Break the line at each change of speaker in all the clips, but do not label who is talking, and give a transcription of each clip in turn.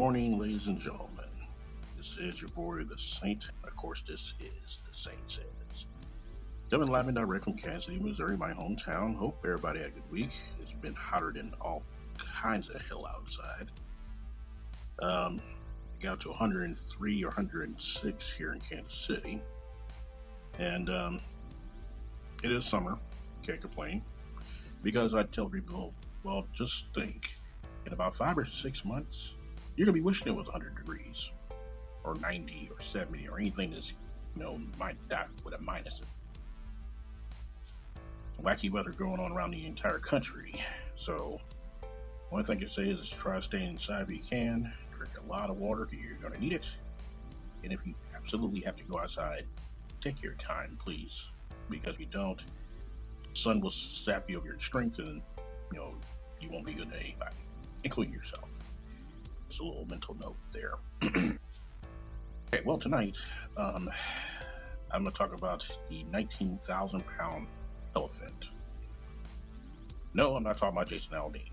morning, ladies and gentlemen. This is your boy, the Saint. Of course, this is the Saint Says. Coming live and direct from Kansas City, Missouri, my hometown. Hope everybody had a good week. It's been hotter than all kinds of hell outside. Um, it got to 103 or 106 here in Kansas City. And um, it is summer. Can't complain. Because I tell people, well, just think in about five or six months, you're to be wishing it was 100 degrees or 90 or 70 or anything that's, you know, might that with a minus. Wacky weather going on around the entire country. So, one thing I can say is try staying inside if you can. Drink a lot of water because you're to need it. And if you absolutely have to go outside, take your time, please. Because if you don't, the sun will sap you of your strength and, you know, you won't be good to anybody, including yourself. Just a little mental note there. okay, well, tonight, um, I'm going to talk about the 19,000 pound elephant. No, I'm not talking about Jason Aldean.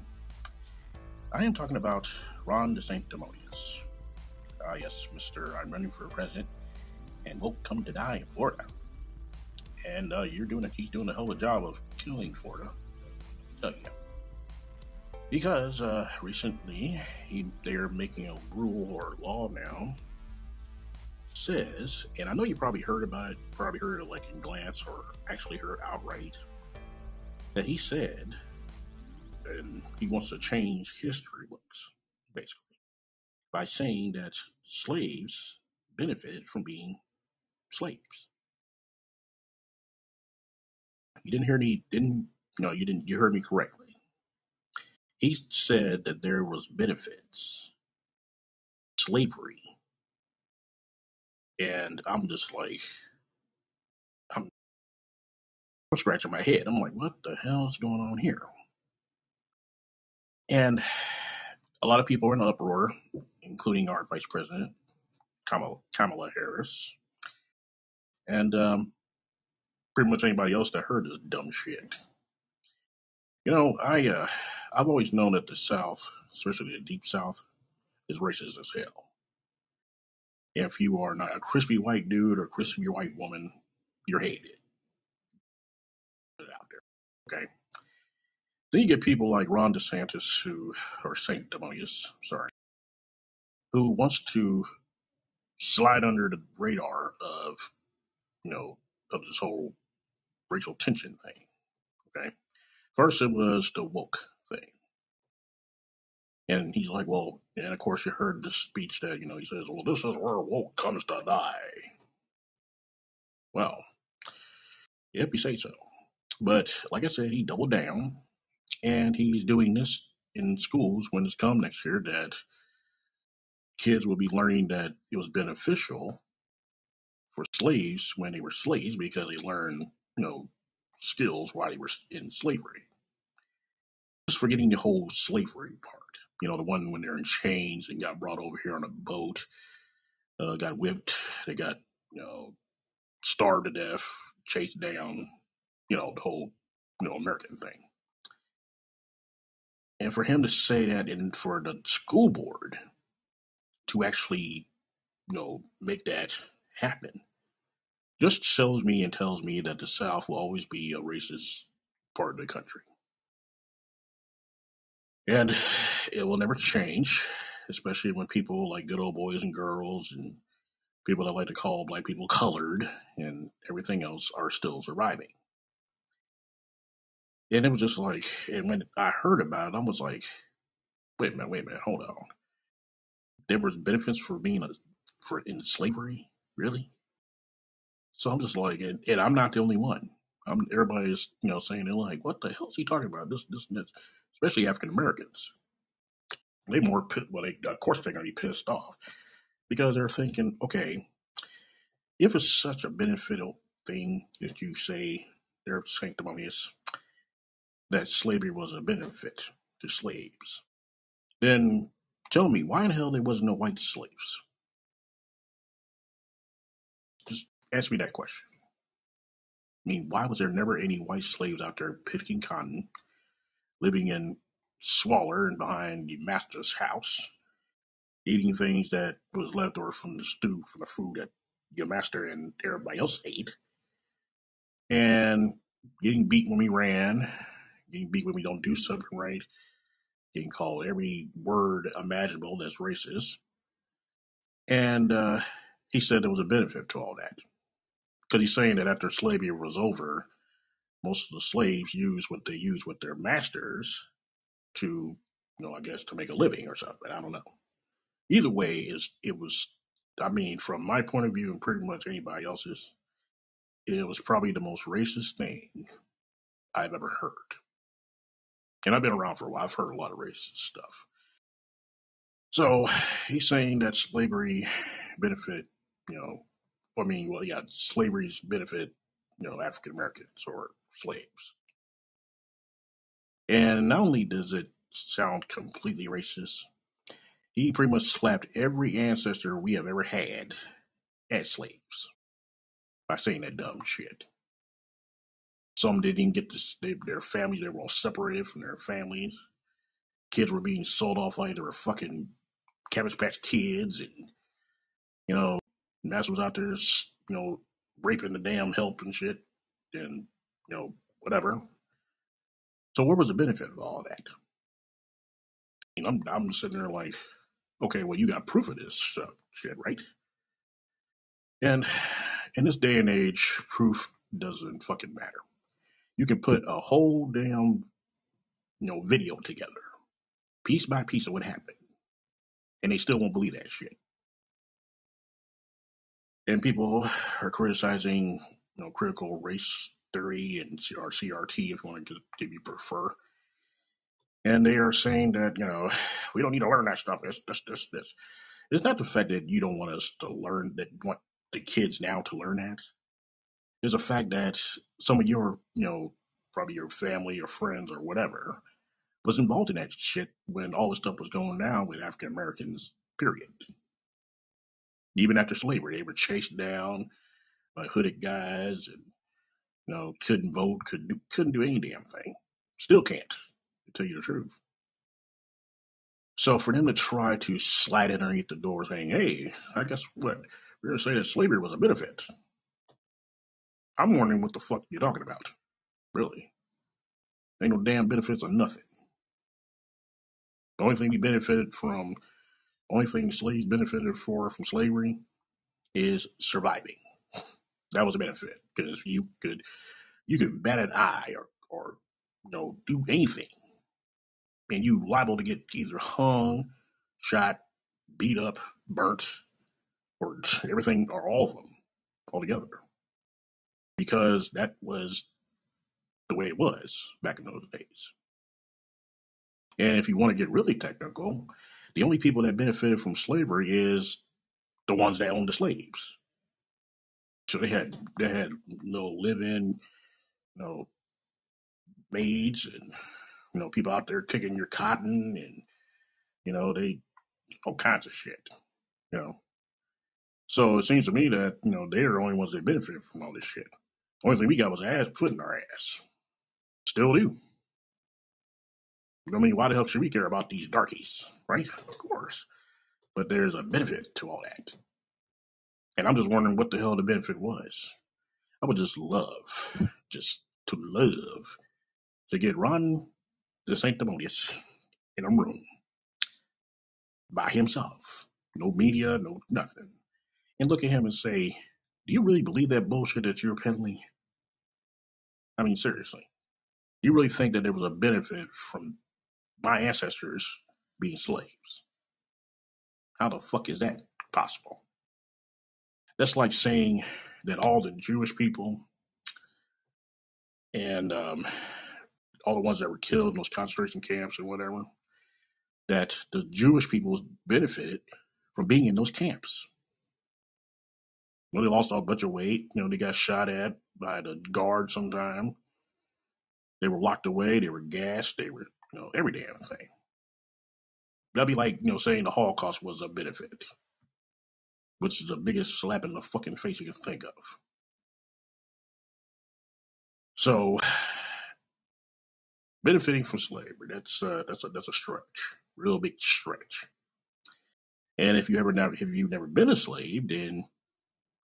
I am talking about Ron DeSanctimonious. Ah, uh, yes, Mr. I'm running for president and won't come to die in Florida. And uh, you're doing it. He's doing a hell of a job of killing Florida. Tell you. Because uh, recently he, they're making a rule or law now says, and I know you probably heard about it, probably heard it like in glance or actually heard outright, that he said, and he wants to change history books, basically, by saying that slaves benefited from being slaves. You didn't hear me, didn't, no, you didn't, you heard me correctly. He said that there was benefits, slavery, and I'm just like, I'm scratching my head. I'm like, what the hell is going on here? And a lot of people are in uproar, including our vice president, Kamala, Kamala Harris, and um, pretty much anybody else that heard this dumb shit. You know, I uh, I've always known that the South, especially the Deep South, is racist as hell. If you are not a crispy white dude or crispy white woman, you're hated. Put it out there. Okay. Then you get people like Ron DeSantis, who or Saint sanctimonious, sorry, who wants to slide under the radar of, you know, of this whole racial tension thing. Okay. First, it was the woke thing. And he's like, well, and of course you heard the speech that, you know, he says, well, this is where woke comes to die. Well, yep, you say so. But like I said, he doubled down and he's doing this in schools when it's come next year that kids will be learning that it was beneficial for slaves when they were slaves because they learned, you know, skills while they were in slavery. Just forgetting the whole slavery part. You know, the one when they're in chains and got brought over here on a boat, uh, got whipped, they got, you know, starved to death, chased down, you know, the whole, you know, American thing. And for him to say that and for the school board to actually, you know, make that happen just shows me and tells me that the South will always be a racist part of the country. And it will never change, especially when people like good old boys and girls and people that like to call black people colored and everything else are still surviving. And it was just like, and when I heard about it, I was like, wait a minute, wait a minute, hold on. There was benefits for being a, for in slavery, really? So I'm just like, and, and I'm not the only one. I'm everybody's, you know, saying they're like, what the hell is he talking about? This, this, this, especially African Americans. They more, well, they of course they're gonna be pissed off because they're thinking, okay, if it's such a beneficial thing that you say they're sanctimonious, that slavery was a benefit to slaves, then tell me why in hell there wasn't no white slaves? Just ask me that question. I mean, why was there never any white slaves out there picking cotton, living in squalor and behind the master's house, eating things that was left over from the stew, from the food that your master and everybody else ate, and getting beat when we ran, getting beat when we don't do something right, getting called every word imaginable that's racist. And uh, he said there was a benefit to all that. Because he's saying that after slavery was over, most of the slaves use what they use with their masters to, you know, I guess to make a living or something. I don't know. Either way, is it was. I mean, from my point of view and pretty much anybody else's, it was probably the most racist thing I've ever heard. And I've been around for a while. I've heard a lot of racist stuff. So he's saying that slavery benefit, you know, I mean, well, yeah, slavery's benefit, you know, African Americans or slaves. And not only does it sound completely racist, he pretty much slapped every ancestor we have ever had as slaves by saying that dumb shit. Some didn't even get this, they, their families, they were all separated from their families. Kids were being sold off like they were fucking Cabbage Patch kids, and, you know, Master was out there, you know, raping the damn help and shit, and, you know, whatever. So where was the benefit of all that? You know, I'm, I'm sitting there like, okay, well, you got proof of this stuff, shit, right? And in this day and age, proof doesn't fucking matter. You can put a whole damn, you know, video together, piece by piece of what happened, and they still won't believe that shit. And people are criticizing, you know, critical race theory and or CRT, if you want to give you prefer. And they are saying that, you know, we don't need to learn that stuff. This, this, this, this. It's not the fact that you don't want us to learn that want the kids now to learn that. It's a fact that some of your, you know, probably your family or friends or whatever was involved in that shit when all this stuff was going down with African Americans, period. Even after slavery, they were chased down by hooded guys and you know couldn't vote, couldn't do, couldn't do any damn thing. Still can't, to tell you the truth. So for them to try to slide it underneath the door saying, hey, I guess what? We're to say that slavery was a benefit. I'm wondering what the fuck you're talking about. Really. Ain't no damn benefits or nothing. The only thing we benefited from, only thing slaves benefited for from slavery is surviving. That was a benefit because you could you could bat an eye or or you know do anything, and you liable to get either hung, shot, beat up, burnt, or everything or all of them altogether because that was the way it was back in those days. And if you want to get really technical, the only people that benefited from slavery is the ones that owned the slaves. So they had they had you know live-in you know maids and you know people out there kicking your cotton and you know they all kinds of shit. You know. So it seems to me that you know they're the only ones that benefit from all this shit. Only thing we got was ass foot in our ass. Still do. I mean, why the hell should we care about these darkies, right? Of course. But there's a benefit to all that. And I'm just wondering what the hell the benefit was. I would just love, just to love, to get Ron the Sanctimonious in a room by himself. No media, no nothing. And look at him and say, Do you really believe that bullshit that you're peddling? I mean, seriously. Do you really think that there was a benefit from my ancestors being slaves? How the fuck is that possible? That's like saying that all the Jewish people and um, all the ones that were killed in those concentration camps and whatever, that the Jewish people benefited from being in those camps. You know, they lost a bunch of weight. You know, they got shot at by the guard sometime. They were locked away. They were gassed. They were, you know, every damn thing. That'd be like, you know, saying the Holocaust was a benefit, which is the biggest slap in the fucking face you can think of. So, benefiting from slavery, that's uh, that's a that's a stretch, real big stretch. And if you ever never, if you've never been a slave, then you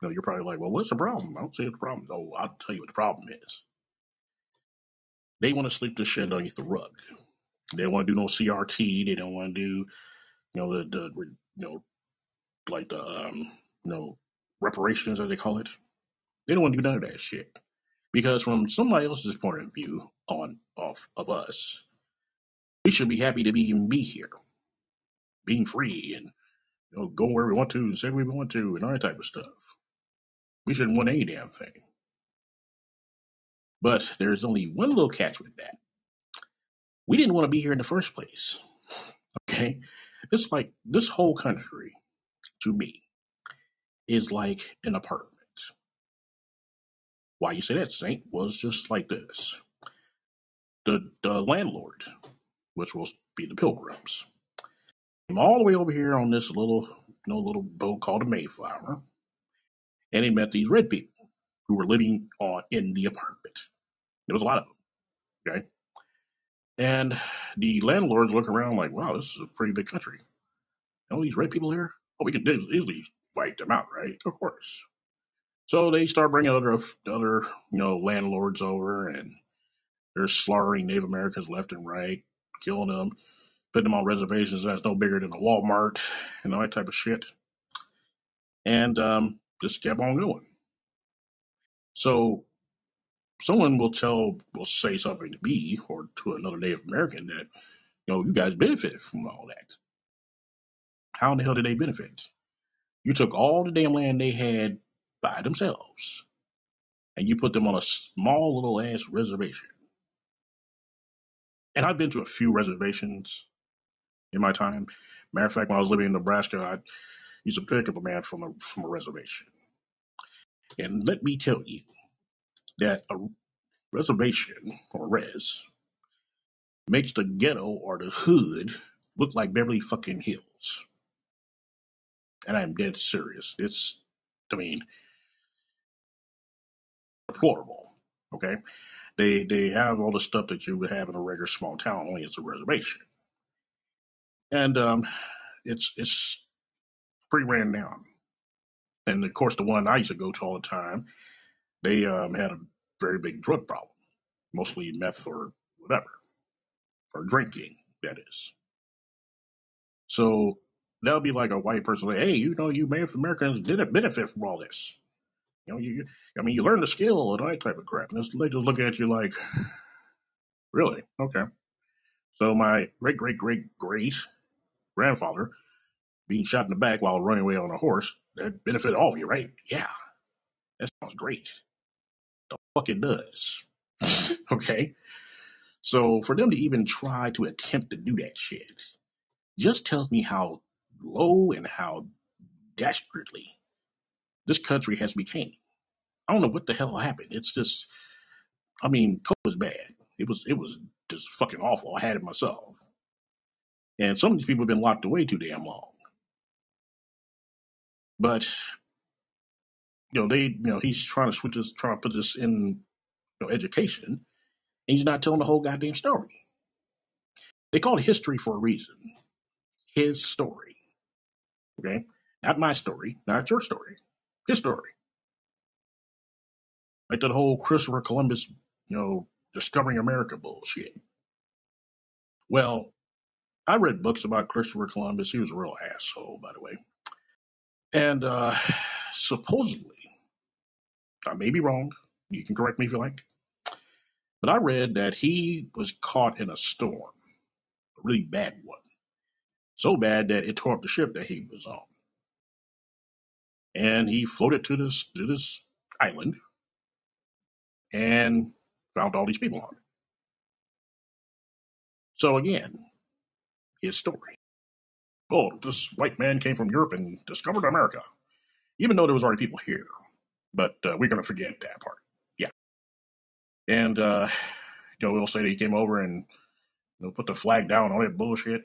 know you're probably like, well, what's the problem? I don't see the problem. Oh, I'll tell you what the problem is. They want to sleep this shit underneath the rug. They don't want to do no CRT. They don't want to do you know the the you know like the um you know reparations as they call it. They don't want to do none of that shit because from somebody else's point of view on off of us, we should be happy to be even be here, being free and you know go where we want to and say where we want to and all that type of stuff. We shouldn't want any damn thing. But there's only one little catch with that. We didn't want to be here in the first place. Okay, it's like this whole country to me is like an apartment. Why you say that, Saint? Was just like this. The the landlord, which will be the pilgrims, came all the way over here on this little you know, little boat called the Mayflower, and he met these red people who were living on in the apartment. There was a lot of them. Okay. And the landlords look around like, wow, this is a pretty big country. All these red people here? Oh, we can easily wipe them out, right? Of course. So they start bringing other other you know landlords over, and they're slaughtering Native Americans left and right, killing them, putting them on reservations that's no bigger than a Walmart, and all that type of shit. And um, just kept on going. So someone will tell, will say something to me or to another Native American that, you know, you guys benefited from all that. How in the hell did they benefit? You took all the damn land they had by themselves and you put them on a small little ass reservation. And I've been to a few reservations in my time. Matter of fact, when I was living in Nebraska, I used to pick up a man from a from a reservation. And let me tell you that a reservation or res makes the ghetto or the hood look like Beverly fucking Hills. And I'm dead serious. It's, I mean, deplorable. Okay, they they have all the stuff that you would have in a regular small town, only it's a reservation, and um, it's it's pretty ran down. And of course, the one I used to go to all the time, they um, had a very big drug problem, mostly meth or whatever, or drinking, that is. So that would be like a white person like, hey, you know, you Native Americans didn't benefit from all this. You know, you, I mean, you learn the skill and that type of crap. And they just look at you like, really? Okay. So my great great great great grandfather being shot in the back while running away on a horse, that benefited all of you, right? Yeah. That sounds great. The fuck it does. okay. So for them to even try to attempt to do that shit just tells me how low and how desperately this country has become. I don't know what the hell happened. It's just, I mean, COVID was bad. It was, it was just fucking awful. I had it myself. And some of these people have been locked away too damn long. But, you know, they, you know, he's trying to switch this, trying to put this in, you know, education. And he's not telling the whole goddamn story. They call it history for a reason. His story. Okay? Not my story, not your story. His story. Like that whole Christopher Columbus, you know, discovering America bullshit. Well, I read books about Christopher Columbus. He was a real asshole, by the way. And uh, supposedly, I may be wrong. You can correct me if you like. But I read that he was caught in a storm, a really bad one. So bad that it tore up the ship that he was on. And he floated to this to this island and found all these people on it. So again, his story. Oh, this white man came from Europe and discovered America, even though there was already people here. But uh, we're going to forget that part. Yeah. And, uh, you know, we'll say that he came over and you know, put the flag down, all that bullshit.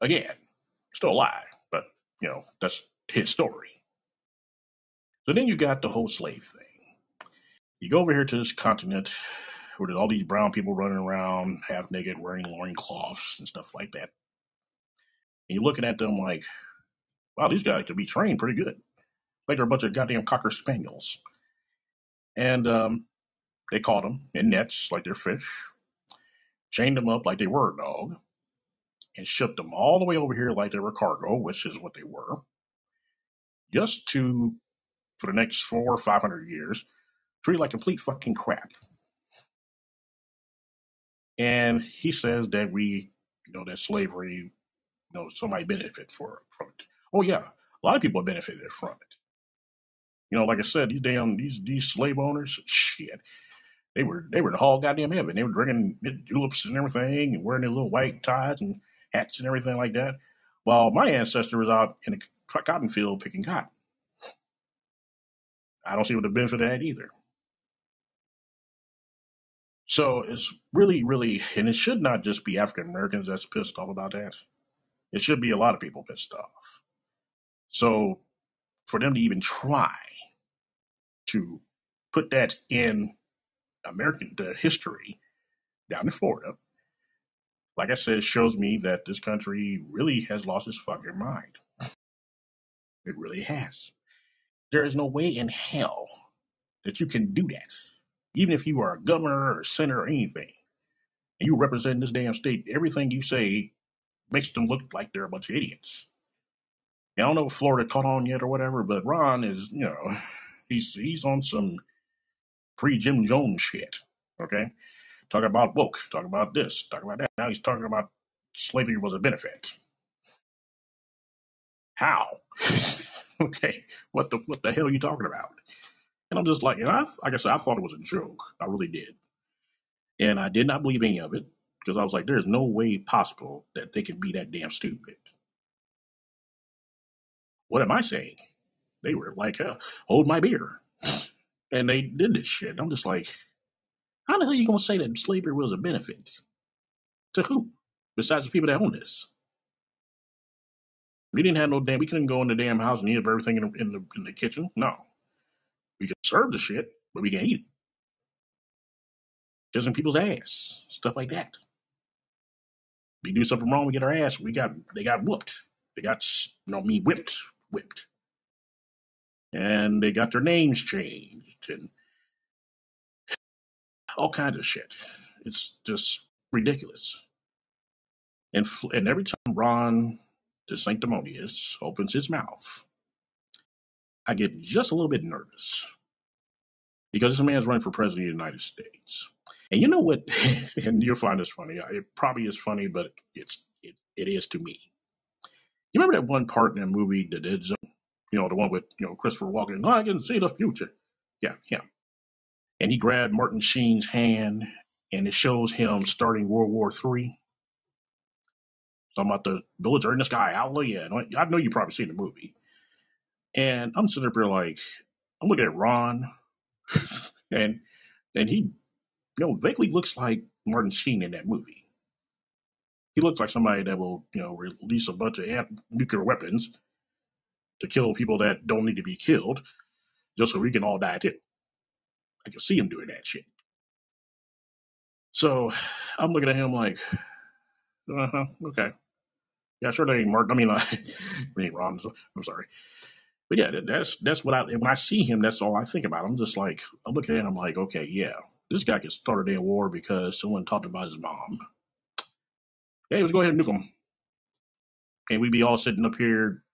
Again, still a lie, but, you know, that's his story. So then you got the whole slave thing. You go over here to this continent where there's all these brown people running around half naked wearing loincloths and stuff like that. And you're looking at them like, wow, these guys could be trained pretty good. Like they're a bunch of goddamn cocker spaniels. And um, they caught them in nets like they're fish, chained them up like they were a dog, and shipped them all the way over here like they were cargo, which is what they were, just to, for the next four or five hundred years, treat like complete fucking crap. And he says that we, you know, that slavery, you know, somebody benefit for from it. Oh yeah, a lot of people benefited from it. You know, like I said, these damn these these slave owners, shit, they were they were in all goddamn heaven. They were drinking juleps and everything, and wearing their little white ties and hats and everything like that. While my ancestor was out in a cotton field picking cotton. I don't see what the benefit of that either. So it's really, really, and it should not just be African Americans that's pissed off about that. It should be a lot of people pissed off. So for them to even try to put that in American the history down in Florida, like I said, shows me that this country really has lost its fucking mind. It really has. There is no way in hell that you can do that. Even if you are a governor or senator or anything, and you represent this damn state, everything you say makes them look like they're a bunch of idiots. I don't know if Florida caught on yet or whatever, but Ron is, you know, he's he's on some pre Jim Jones shit. Okay, talking about woke, talking about this, talking about that. Now he's talking about slavery was a benefit. How? okay, what the what the hell are you talking about? And I'm just like, and I, like I said, I thought it was a joke. I really did, and I did not believe any of it because I was like, there's no way possible that they can be that damn stupid. What am I saying? They were like, uh, hold my beer. And they did this shit. I'm just like, how the hell are you going to say that slavery was a benefit? To who? Besides the people that own this. We didn't have no damn, we couldn't go in the damn house and eat up everything in the, in the, in the kitchen. No. We could serve the shit, but we can't eat it. Just in people's ass. Stuff like that. If we do something wrong, we get our ass, we got, they got whooped. They got, you know, me whipped, whipped. And they got their names changed and all kinds of shit. It's just ridiculous. And and every time Ron, the sanctimonious, opens his mouth, I get just a little bit nervous because this man's running for president of the United States. And you know what? and you'll find this funny. It probably is funny, but it's it, it is to me. You remember that one part in that movie, Dead Zone? You know, the one with you know Christopher Walken. I can see the future. Yeah, him. And he grabbed Martin Sheen's hand, and it shows him starting World War Three Talking about the are in the sky, hallelujah. And I know you probably seen the movie. And I'm sitting up here like, I'm looking at Ron, and and he, you know, vaguely looks like Martin Sheen in that movie. He looks like somebody that will, you know, release a bunch of ant- nuclear weapons to kill people that don't need to be killed, just so we can all die too. I can see him doing that shit. So I'm looking at him like, uh huh, okay. Yeah, sure. They ain't Martin. I mean, I ain't Ron. I'm sorry, but yeah, that's that's what I when I see him, that's all I think about. I'm just like I look at him, I'm like, okay, yeah, this guy can start a damn war because someone talked about his mom. Hey, let's go ahead and nuke him, and we'd be all sitting up here,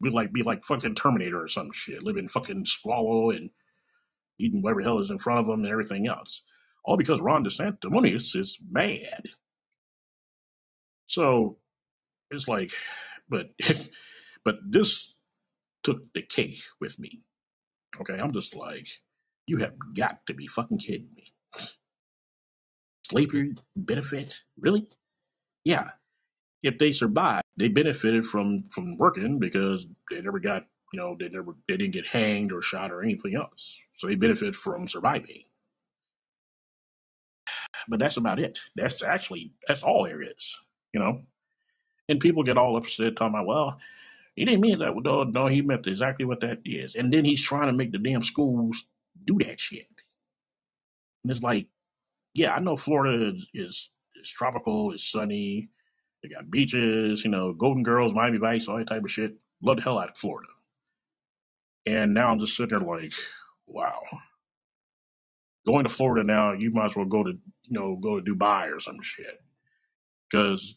we like be like fucking Terminator or some shit, living fucking swallow and eating whatever the hell is in front of them and everything else, all because Ron DeSantis is mad. So it's like, but but this took the cake with me. Okay, I'm just like, you have got to be fucking kidding me. Slavery benefit? Really? Yeah. If they survived, they benefited from from working because they never got, you know, they never they didn't get hanged or shot or anything else. So they benefit from surviving. But that's about it. That's actually that's all there is. You know, and people get all upset talking about, well, he didn't mean that. No, no, he meant exactly what that is. And then he's trying to make the damn schools do that shit. And it's like, yeah, I know Florida is, is, is tropical, it's sunny, they got beaches, you know, Golden Girls, Miami Vice, all that type of shit. Love the hell out of Florida. And now I'm just sitting there like, wow. Going to Florida now, you might as well go to, you know, go to Dubai or some shit. Because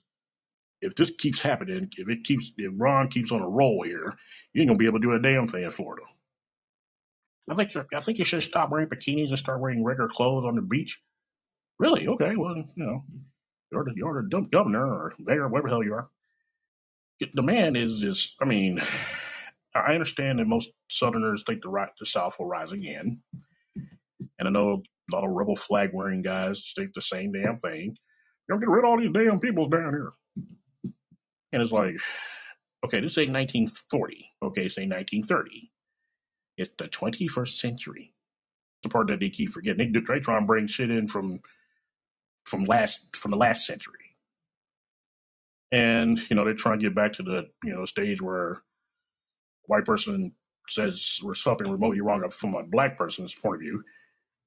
if this keeps happening, if it keeps, if Ron keeps on a roll here, you ain't gonna be able to do a damn thing in Florida. I think, I think you should stop wearing bikinis and start wearing regular clothes on the beach. Really? Okay. Well, you know, you're the, you're the dump governor or mayor, whatever the hell you are. The man is just, I mean, I understand that most Southerners think the right, the South will rise again, and I know a lot of rebel flag wearing guys think the same damn thing. You'll get rid of all these damn peoples down here, and it's like, okay, this ain't 1940. Okay, say 1930. It's the 21st century. It's the part that they keep forgetting. They, they try and bring shit in from from last from the last century, and you know they try and get back to the you know stage where a white person says we're something remotely wrong from a black person's point of view,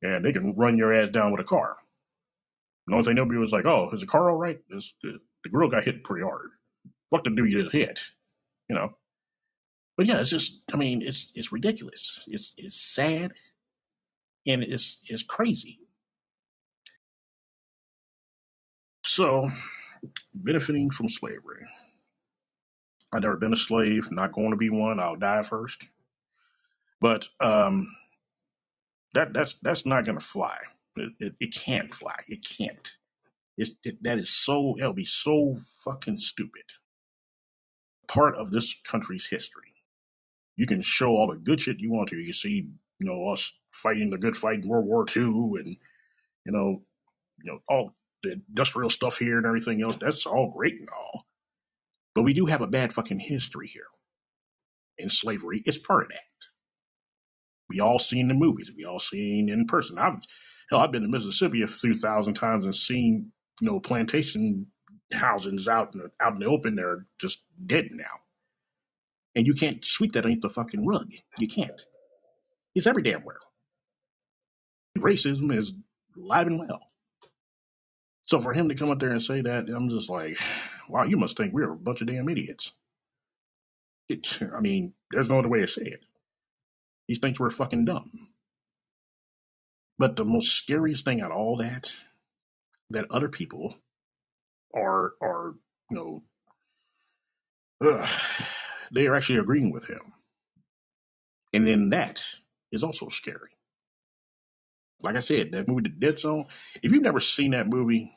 and they can run your ass down with a car. The they thing nobody was like, "Oh, is the car all right?" This, the, the girl got hit pretty hard. What the you just hit? You know. But yeah, it's just I mean, it's it's ridiculous. It's it's sad and it's it's crazy. So benefiting from slavery. I've never been a slave, not going to be one. I'll die first. But um, that that's that's not going to fly. It, it, it can't fly. It can't. It's, it, that is so. It'll be so fucking stupid. Part of this country's history. You can show all the good shit you want to. You see, you know, us fighting the good fight in World War II, and you know, you know, all the industrial stuff here and everything else. That's all great and all. But we do have a bad fucking history here. And slavery is part of that. We all seen the movies. We all seen in person. I've hell, I've been to Mississippi a few thousand times and seen you know plantation housings out in the, out in the open. They're just dead now, and you can't sweep that underneath the fucking rug. You can't. It's every damn where. Racism is alive and well. So for him to come up there and say that, I'm just like, wow, you must think we're a bunch of damn idiots. It, I mean, there's no other way to say it. He thinks we're fucking dumb. But the most scariest thing out of all that, that other people are are you know, ugh, they are actually agreeing with him, and then that is also scary. Like I said, that movie, The Dead Zone. If you've never seen that movie,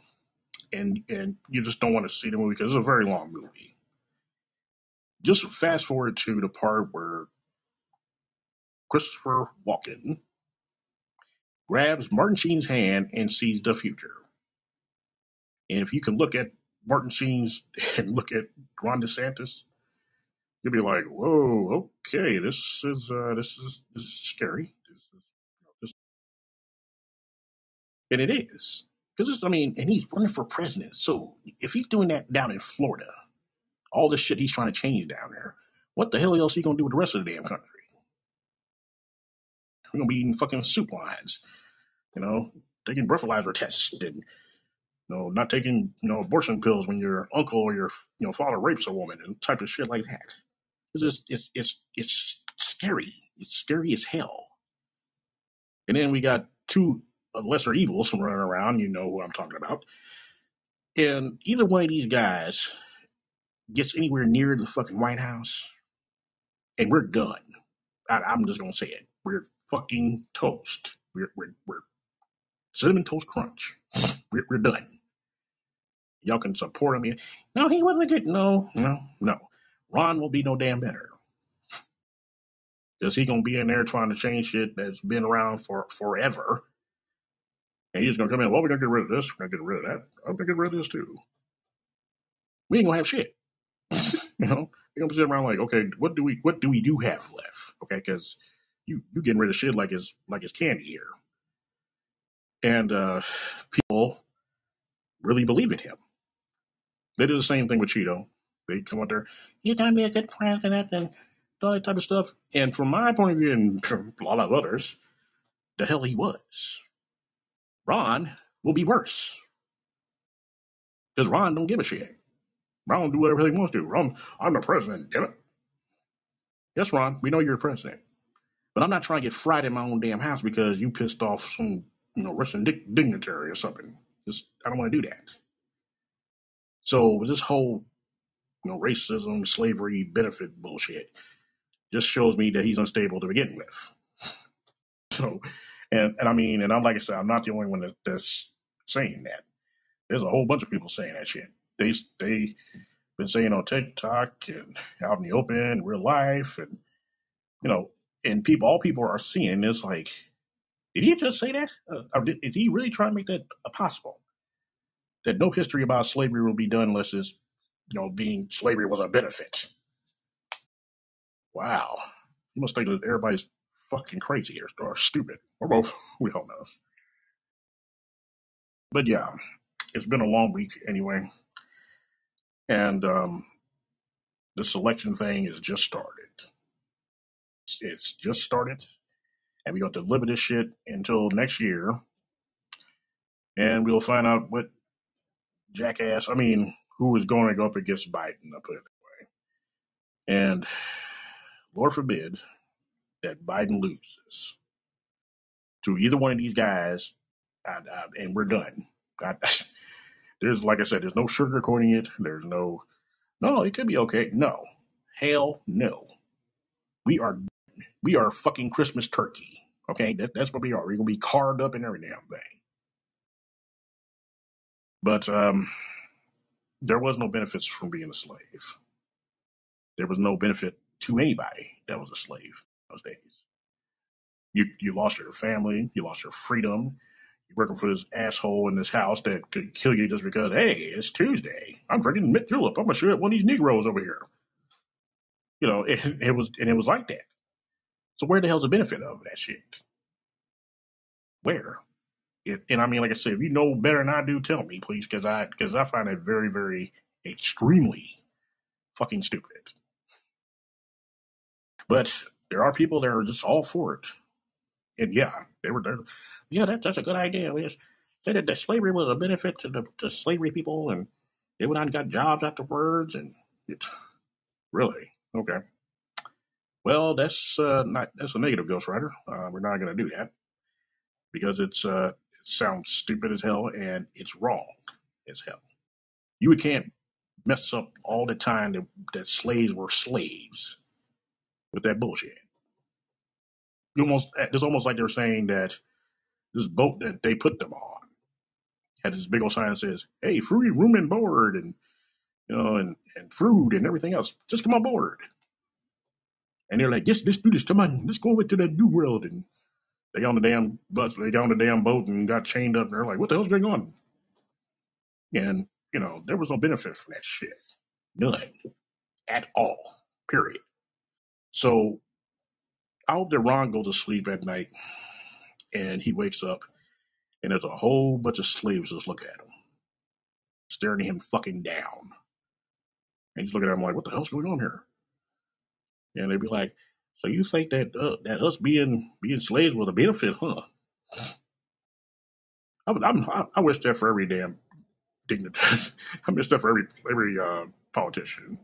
and and you just don't want to see the movie because it's a very long movie, just fast forward to the part where Christopher Walken grabs Martin Sheen's hand and sees the future. And if you can look at Martin Sheen's and look at Ron DeSantis, you'll be like, "Whoa, okay, this is uh, this is this is scary." This is, and it is because I mean, and he's running for president. So if he's doing that down in Florida, all this shit he's trying to change down there, what the hell else he gonna do with the rest of the damn country? We're gonna be eating fucking soup lines, you know, taking breathalyzer tests and you know, not taking you know abortion pills when your uncle or your you know father rapes a woman and type of shit like that. It's just it's it's it's scary. It's scary as hell. And then we got two lesser evils running around. You know who I'm talking about. And either one of these guys gets anywhere near the fucking White House, and we're done. I, I'm just gonna say it. We're fucking toast. We're we're, we're cinnamon toast crunch. We're, we're done. Y'all can support him. No, he wasn't good. No, no, no. Ron will be no damn better. Because he gonna be in there trying to change shit that's been around for forever. And he's gonna come in, well, we're gonna get rid of this, we're gonna get rid of that. I'm gonna get rid of this too. We ain't gonna have shit. you know? We're gonna sit around like, okay, what do we what do we do have left? Okay, because you you getting rid of shit like it's like it's candy here. And uh people really believe in him. They do the same thing with Cheeto. They come out there, he's gonna be a good president and all that type of stuff. And from my point of view, and from a lot of others, the hell he was. Ron will be worse because Ron don't give a shit. Ron will do whatever he wants to. Ron, I'm the president, damn it. Yes, Ron, we know you're the president. But I'm not trying to get fried in my own damn house because you pissed off some, you know, Russian dig- dignitary or something. Just I don't want to do that. So this whole, you know, racism, slavery, benefit bullshit just shows me that he's unstable to begin with. So, and and I mean, and I'm like I said, I'm not the only one that, that's saying that. There's a whole bunch of people saying that shit. They they been saying on TikTok and out in the open, in real life, and you know, and people, all people are seeing is like, did he just say that? Uh, or did, is he really trying to make that possible? That no history about slavery will be done unless it's, you know, being slavery was a benefit. Wow, you must think that everybody's fucking crazy or, or stupid or both. We don't know. But yeah, it's been a long week anyway, and um, the selection thing is just started. It's, it's just started, and we got to live with this shit until next year, and we'll find out what jackass. I mean, who is going to go up against Biden? I put it that way. And Lord forbid that Biden loses to either one of these guys, I, I, and we're done. I, there's, like I said, there's no sugarcoating it. There's no, no, it could be okay. No, hell no. We are, we are fucking Christmas turkey. Okay, that, that's what we are. We're gonna be carved up in every damn thing. But um, there was no benefits from being a slave. There was no benefit to anybody that was a slave those days. You you lost your family, you lost your freedom. You're working for this asshole in this house that could kill you just because, hey, it's Tuesday. I'm drinking mint julep. I'm gonna shoot at one of these Negroes over here. You know, it, it was and it was like that. So where the hell's the benefit of that shit? Where? It, and I mean, like I said, if you know better than I do, tell me, please, because I because I find it very, very, extremely fucking stupid. But there are people that are just all for it. And yeah, they were there. Yeah, that's that's a good idea. We just said that, slavery was a benefit to the to slavery people, and they went out and got jobs afterwards. And it really okay. Well, that's uh, not that's a negative Ghost Rider. Uh, we're not going to do that because it's uh, it sounds stupid as hell and it's wrong as hell. You can't mess up all the time that, that slaves were slaves with that bullshit. Almost it's almost like they're saying that this boat that they put them on had this big old sign that says, "Hey, free room and board, and you know, and and food and everything else. Just come on board." And they're like, "Yes, let's do this. Come on, let's go over to that new world." And they on the damn bus, they got on the damn boat and got chained up. And they're like, "What the hell's going on?" And you know, there was no benefit from that shit, none at all. Period. So I hope that Ron goes to sleep at night and he wakes up and there's a whole bunch of slaves just look at him, staring him fucking down. And he's looking at him like, what the hell's going on here? And they'd be like, so you think that uh, that us being being slaves was a benefit, huh? I, I'm, I, wish that for every damn dignitary. I wish that for every every uh, politician.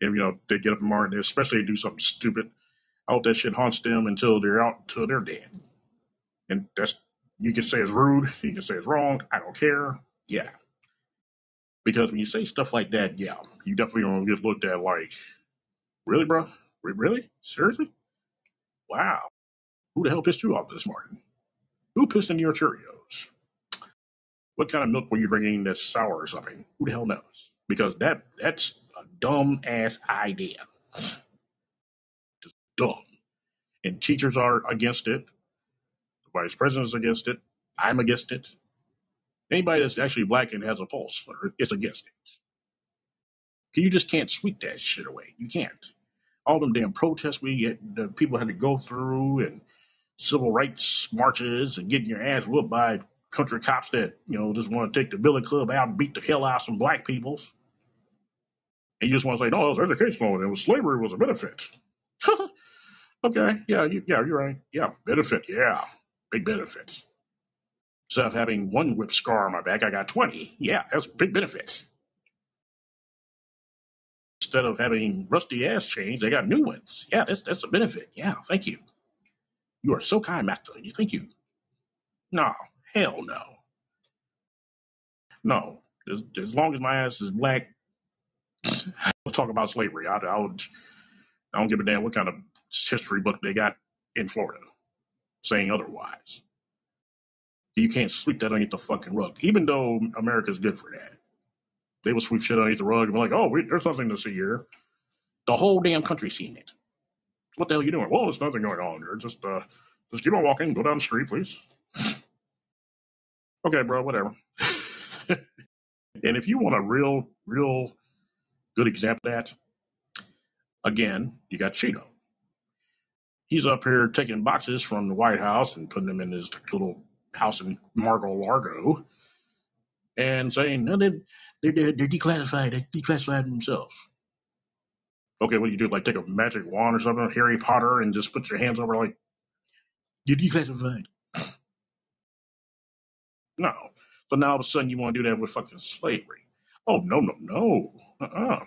And you know they get up in the morning, especially do something stupid. I hope that shit haunts them until they're out, until they're dead. And that's you can say it's rude, you can say it's wrong. I don't care. Yeah, because when you say stuff like that, yeah, you definitely gonna get looked at like, really, bro? Re- Really? Seriously? Wow. Who the hell pissed you off this morning? Who pissed in your Cheerios? What kind of milk were you drinking that's sour or something? Who the hell knows? Because that that's a dumb ass idea. Dumb. And teachers are against it. The vice president's against it. I'm against it. Anybody that's actually black and has a pulse is against it. You just can't sweep that shit away. You can't. All them damn protests we get, the people had to go through, and civil rights marches, and getting your ass whooped by country cops that you know just want to take the billy club out and beat the hell out of some black people. And you just want to say, no, it was educational, and it was slavery was a benefit. okay, yeah, you, yeah, you're right. Yeah, benefit, yeah, big benefits. Instead of having one whip scar on my back, I got twenty. Yeah, that's a big benefit. Instead of having rusty ass chains, they got new ones. Yeah, that's that's a benefit. Yeah, thank you. You are so kind, Master. You thank you. No, hell no, no. As, as long as my ass is black, we'll talk about slavery. I, I would. I don't give a damn what kind of history book they got in Florida saying otherwise. You can't sweep that underneath the fucking rug, even though America's good for that. They will sweep shit underneath the rug and be like, "Oh, we, there's nothing to see here." The whole damn country seen it. What the hell are you doing? Well, there's nothing going on here. Just, uh, just keep on walking. Go down the street, please. Okay, bro. Whatever. and if you want a real, real good example of that, again, you got Cheeto. He's up here taking boxes from the White House and putting them in his little house in Mar-a-Lago and saying, no, they, they're, they're, declassified. They declassified themselves. Okay, what do you do? Like take a magic wand or something, Harry Potter, and just put your hands over like, you're declassified. No. So now all of a sudden you want to do that with fucking slavery. Oh, no, no, no. Uh-uh.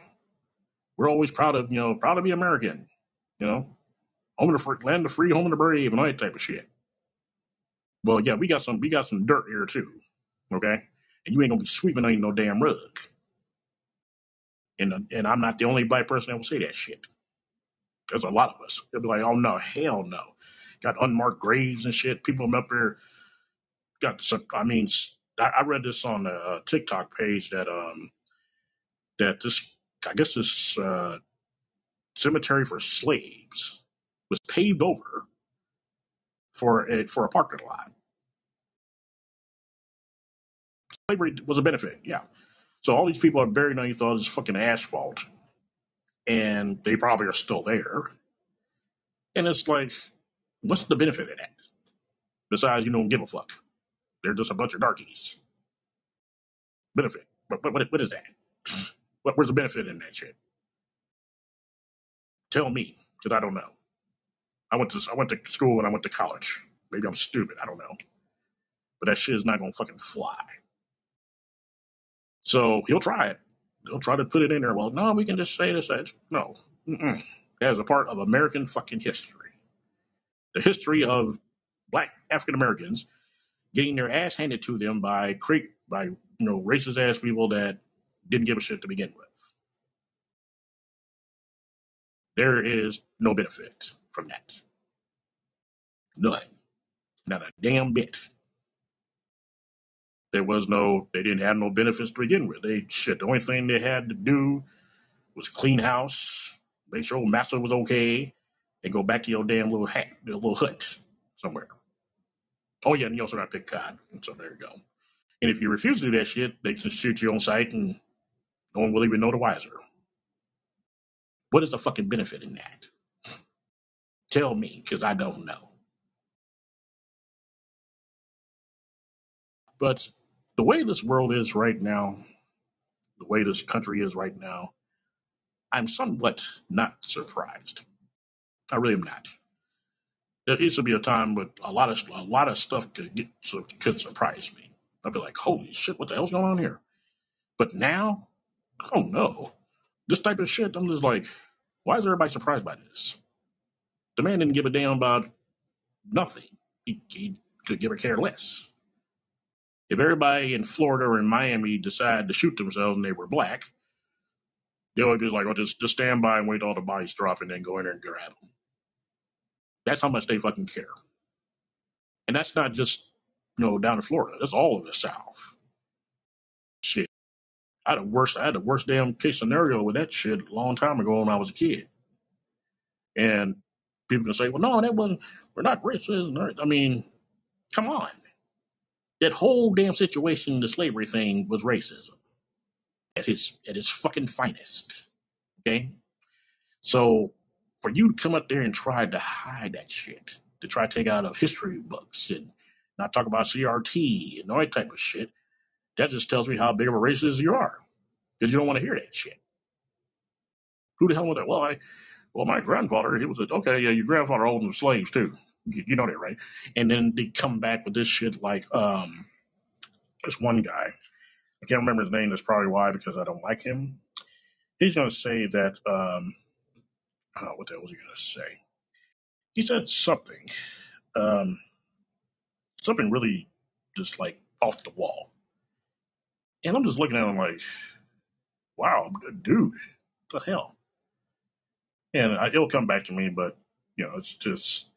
We're always proud of, you know, proud to be American. You know, home of the free, land of the free, home of the brave, and all that type of shit. Well, yeah, we got some, we got some dirt here too. Okay, and you ain't gonna be sweeping on no damn rug. And and I'm not the only black person that will say that shit. There's a lot of us. They'll be like, oh no, hell no. Got unmarked graves and shit. People up there got some. I mean, I read this on a, TikTok page that um that this I guess this uh, cemetery for slaves was paved over for a for a parking lot. Slavery was a benefit, yeah. So all these people are buried underneath all this fucking asphalt, and they probably are still there. And it's like, what's the benefit of that? Besides, you don't give a fuck. They're just a bunch of darkies. Benefit. But, but what, what is that? What, where's the benefit in that shit? Tell me, because I don't know. I went to I went to school and I went to college. Maybe I'm stupid. I don't know. But that shit is not gonna fucking fly. So he'll try it. He'll try to put it in there. Well, no, we can just say this. No. Mm-mm. That is a part of American fucking history. The history of black African Americans getting their ass handed to them by cre- by you know racist ass people that didn't give a shit to begin with. There is no benefit from that. None. Not a damn bit. There was no. They didn't have no benefits to begin with. They shit. The only thing they had to do was clean house, make sure old master was okay, and go back to your damn little hat, your little hut somewhere. Oh yeah, and you also got to pick cotton. So there you go. And if you refuse to do that shit, they can shoot you on sight, and no one will even know the wiser. What is the fucking benefit in that? Tell me, because I don't know. But the way this world is right now, the way this country is right now, I'm somewhat not surprised. I really am not. There used to be a time when a lot of a lot of stuff could get could surprise me. I'd be like, "Holy shit, what the hell's going on here?" But now, oh no, this type of shit. I'm just like, why is everybody surprised by this? The man didn't give a damn about nothing. He, he could give a care less. If everybody in Florida or in Miami decided to shoot themselves and they were black, they would be like, "Oh, just just stand by and wait till all the bodies drop and then go in there and grab them." That's how much they fucking care. And that's not just you know down in Florida. That's all of the South. Shit, I had a worst I had the worst damn case scenario with that shit a long time ago when I was a kid. And people can say, "Well, no, that wasn't. We're not racist." I mean, come on. That whole damn situation, the slavery thing, was racism at its at its fucking finest. Okay, so for you to come up there and try to hide that shit, to try to take out of history books and not talk about CRT and all that type of shit, that just tells me how big of a racist you are because you don't want to hear that shit. Who the hell would that? Well, I, well, my grandfather, he was a, okay, yeah, your grandfather owned slaves too. You, you know that, right? And then they come back with this shit like, um, this one guy, I can't remember his name. That's probably why because I don't like him. He's going to say that, um, oh, what the hell was he going to say? He said something, um, something really just like off the wall. And I'm just looking at him like, wow, dude, the hell? And I, it'll come back to me, but, you know, it's just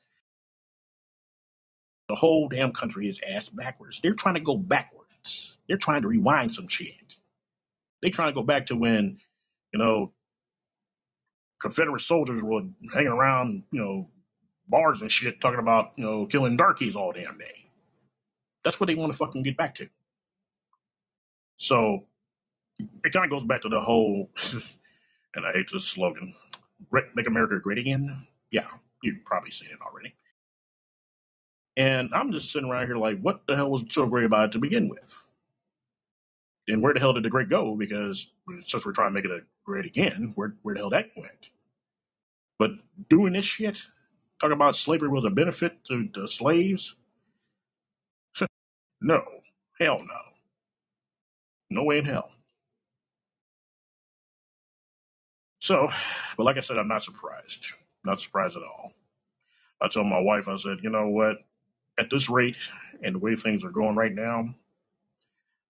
the whole damn country is ass backwards. They're trying to go backwards. They're trying to rewind some shit. They're trying to go back to when, you know, Confederate soldiers were hanging around, you know, bars and shit talking about, you know, killing darkies all damn day. That's what they want to fucking get back to. So it kind of goes back to the whole, and I hate this slogan, make America great again. Yeah, you've probably seen it already. And I'm just sitting around here like, what the hell was so great about it to begin with? And where the hell did the great go? Because since we're trying to make it a great again, where, where the hell that went? But doing this shit, talking about slavery was a benefit to the slaves? No, hell no. No way in hell. So, but like I said, I'm not surprised. Not surprised at all. I told my wife, I said, you know what? At this rate and the way things are going right now,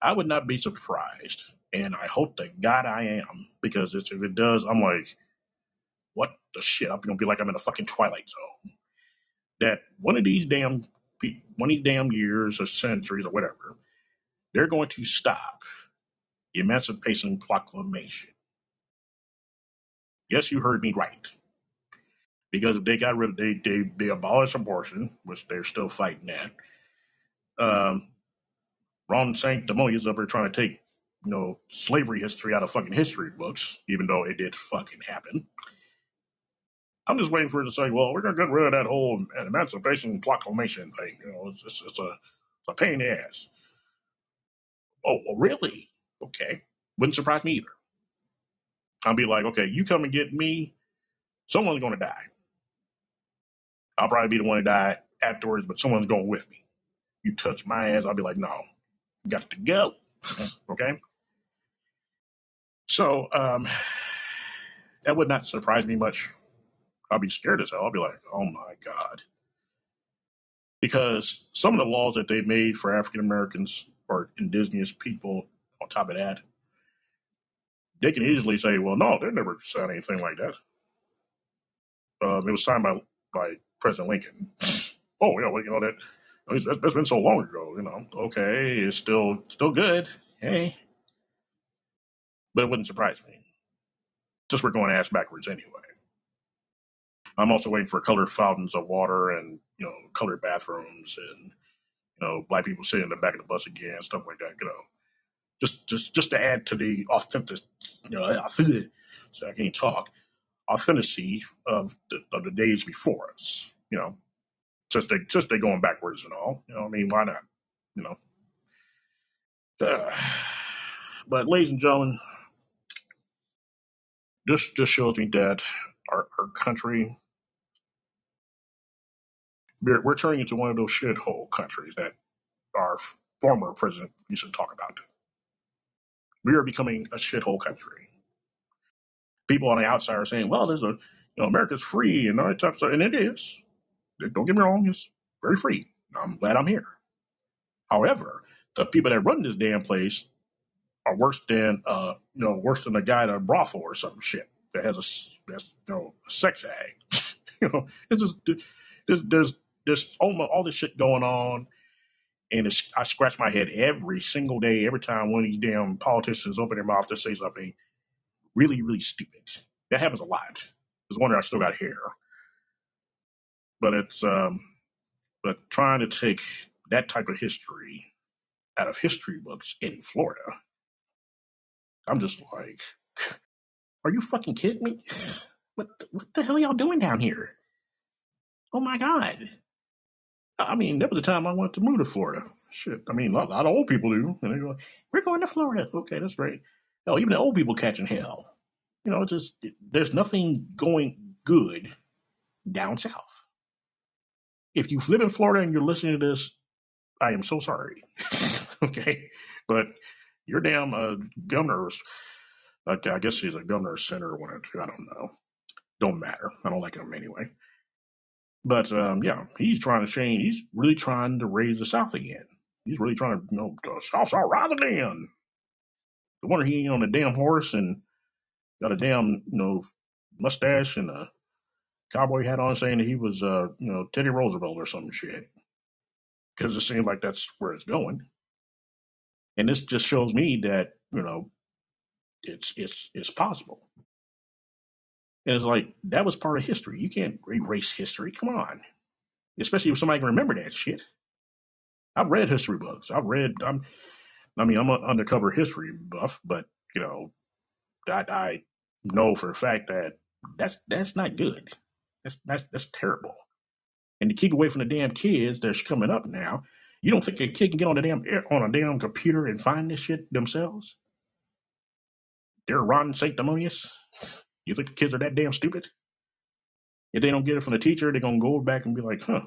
I would not be surprised. And I hope to God I am, because it's, if it does, I'm like, what the shit? I'm gonna be like I'm in a fucking twilight zone. That one of these damn one of these damn years or centuries or whatever, they're going to stop the Emancipation Proclamation. Yes, you heard me right. Because they got rid of they they they abolished abortion, which they're still fighting that. Um, Ron Sanctimonious up there trying to take you know slavery history out of fucking history books, even though it did fucking happen. I'm just waiting for it to say, well, we're gonna get rid of that whole Emancipation Proclamation thing. You know, it's it's, it's a it's a pain in the ass. Oh, well, really? Okay, wouldn't surprise me either. I'll be like, okay, you come and get me. Someone's gonna die. I'll probably be the one to die afterwards, but someone's going with me. You touch my ass, I'll be like, no, got to go. okay. So um, that would not surprise me much. I'll be scared as hell. I'll be like, oh my god, because some of the laws that they made for African Americans or indigenous people, on top of that, they can easily say, well, no, they never said anything like that. Um, it was signed by by President Lincoln. Oh, yeah, well, you know that it's been so long ago. You know, okay, it's still still good. Hey, but it wouldn't surprise me. Just we're going ass backwards anyway. I'm also waiting for colored fountains of water and you know colored bathrooms and you know black people sitting in the back of the bus again, stuff like that. You know, just just just to add to the authentic, you know, so I can't talk authenticity of the, of the days before us. You know, just they just they going backwards and all. You know, I mean, why not? You know. But ladies and gentlemen, this just shows me that our, our country we're, we're turning into one of those shithole countries that our former president used to talk about. We are becoming a shithole country. People on the outside are saying, "Well, there's a, you know, America's free and all that type of stuff," and it is. Don't get me wrong; it's very free. I'm glad I'm here. However, the people that run this damn place are worse than, uh, you know, worse than a guy at a brothel or some shit that has a, that's, you know, a sex act. you know, it's just there's there's there's all, all this shit going on and it's, I scratch my head every single day, every time one of these damn politicians open their mouth to say something really, really stupid. That happens a lot. There's one wonder I still got hair, but it's um, but trying to take that type of history out of history books in Florida, I'm just like, are you fucking kidding me? What what the hell are y'all doing down here? Oh my god! I mean, there was a time I wanted to move to Florida. Shit, I mean, a lot, a lot of old people do, and they go, "We're going to Florida." Okay, that's great. Hell, even the old people catching hell. You know, it's just there's nothing going good down south. If you live in Florida and you're listening to this, I am so sorry. okay, but your damn uh, governors Like, I guess he's a governor center one or two. I don't know. Don't matter. I don't like him anyway. But um, yeah, he's trying to change. He's really trying to raise the South again. He's really trying to, you know, the South's all right again. The wonder he ain't on a damn horse and got a damn, you know, mustache and a cowboy hat on saying that he was, uh, you know, Teddy Roosevelt or some shit. Because it seems like that's where it's going. And this just shows me that, you know, it's it's it's possible. And it's like that was part of history. You can't erase history. Come on. Especially if somebody can remember that shit. I've read history books. I've read I'm I mean, I'm an undercover history buff, but you know, I, I know for a fact that that's that's not good. That's that's that's terrible. And to keep away from the damn kids that's coming up now, you don't think a kid can get on a damn on a damn computer and find this shit themselves? They're rotten sanctimonious. You think the kids are that damn stupid? If they don't get it from the teacher, they're gonna go back and be like, huh.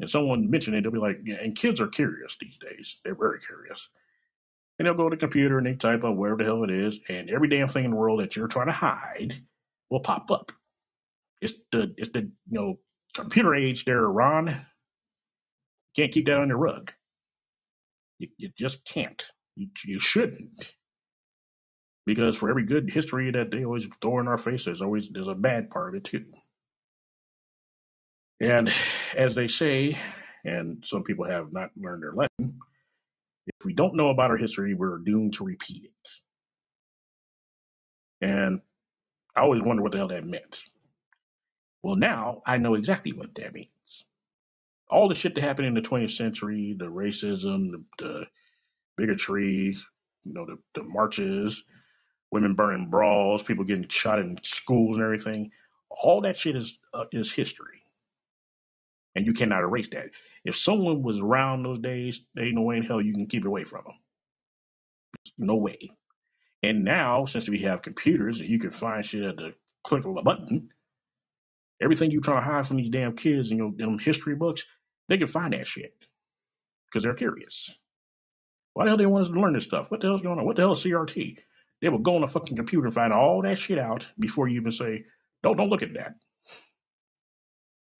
And someone mentioned it, they'll be like, yeah, and kids are curious these days. They're very curious. And they'll go to the computer and they type up wherever the hell it is, and every damn thing in the world that you're trying to hide will pop up. It's the it's the you know computer age there, Ron. Can't keep that on your rug. You, you just can't. You, you shouldn't. Because for every good history that they always throw in our face, there's always there's a bad part of it too. And as they say, and some people have not learned their lesson, if we don't know about our history, we're doomed to repeat it. And I always wonder what the hell that meant. Well, now I know exactly what that means. All the shit that happened in the 20th century, the racism, the, the bigotry, you know, the, the marches, women burning bras, people getting shot in schools and everything, all that shit is uh, is history, and you cannot erase that. If someone was around those days, there ain't no way in hell you can keep it away from them. No way. And now, since we have computers and you can find shit at the click of a button, everything you trying to hide from these damn kids in your them history books, they can find that shit because they're curious. Why the hell do they want us to learn this stuff? What the hell's going on? What the hell is CRT? They will go on a fucking computer and find all that shit out before you even say, "Don't don't look at that."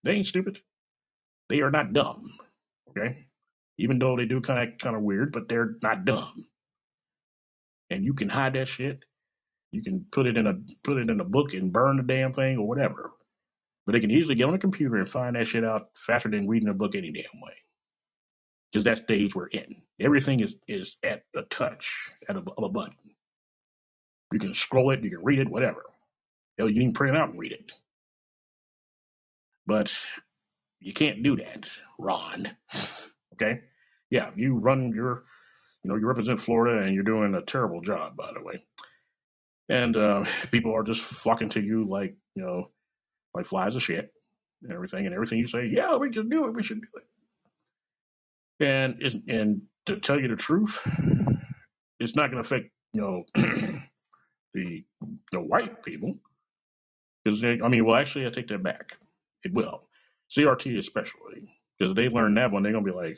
They ain't stupid. They are not dumb. Okay, even though they do kind of kind of weird, but they're not dumb. And you can hide that shit. You can put it in a put it in a book and burn the damn thing or whatever. But they can easily get on a computer and find that shit out faster than reading a book any damn way. Because that's the age we're in. Everything is is at a touch at a, of a button. You can scroll it, you can read it, whatever. Hell, you can print it out and read it. But you can't do that, Ron. Okay? Yeah, you run your, you know, you represent Florida and you're doing a terrible job, by the way. And uh, people are just flocking to you like, you know, like flies of shit and everything. And everything you say, yeah, we should do it, we should do it. And, and to tell you the truth, it's not going to affect, you know, the the white people. Because I mean, well, actually, I take that back. It will. CRT especially, because they learn that one, they're gonna be like,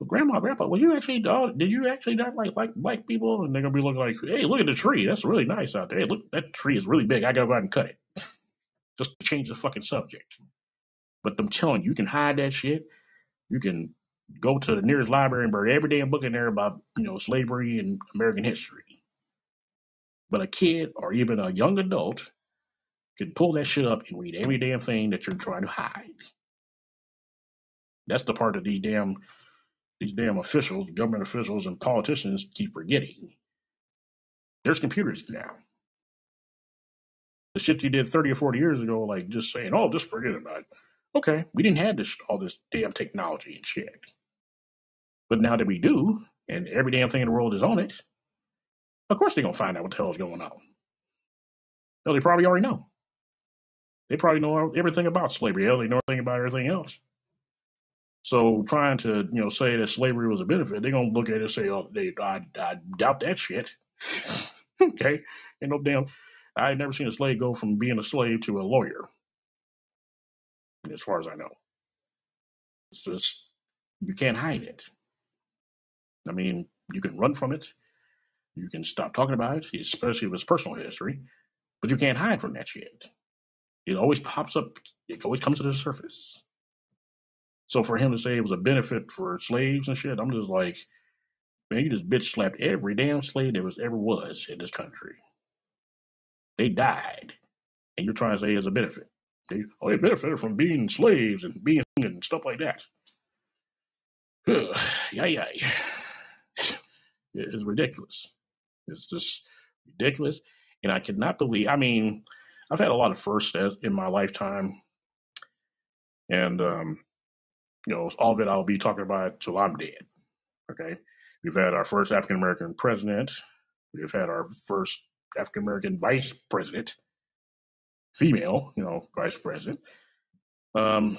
well, "Grandma, Grandpa, well, you actually uh, did you actually not like like black people?" And they're gonna be looking like, "Hey, look at the tree. That's really nice out there. Hey, look, that tree is really big. I gotta go out and cut it just to change the fucking subject." But I'm telling you, you can hide that shit. You can go to the nearest library and burn every damn book in there about you know slavery and American history. But a kid or even a young adult can pull that shit up and read every damn thing that you're trying to hide. That's the part that these damn these damn officials, government officials, and politicians keep forgetting. There's computers now. The shit you did 30 or 40 years ago, like just saying, "Oh, just forget about it." Okay, we didn't have this all this damn technology and shit, but now that we do, and every damn thing in the world is on it, of course they're gonna find out what the hell is going on. Hell, they probably already know. They probably know everything about slavery. Hell, they know everything about everything else. So trying to you know say that slavery was a benefit, they're gonna look at it and say, "Oh, they, I, I doubt that shit." okay, and no damn. I ain't never seen a slave go from being a slave to a lawyer, as far as I know. It's just you can't hide it. I mean, you can run from it, You can stop talking about it, especially if it's personal history, but you can't hide from that shit. It always pops up. It always comes to the surface. So for him to say it was a benefit for slaves and shit, I'm just like, man, you just bitch slapped every damn slave there was ever was in this country. They died, and you're trying to say it's a benefit. They, oh, they benefited from being slaves and being and stuff like that. yeah, yeah. It's ridiculous. It's just ridiculous. And I cannot believe, I mean, I've had a lot of firsts in my lifetime. And, um, you know, all of it I'll be talking about till I'm dead. Okay. We've had our first African American president. We've had our first African American vice president, female, you know, vice president. Um,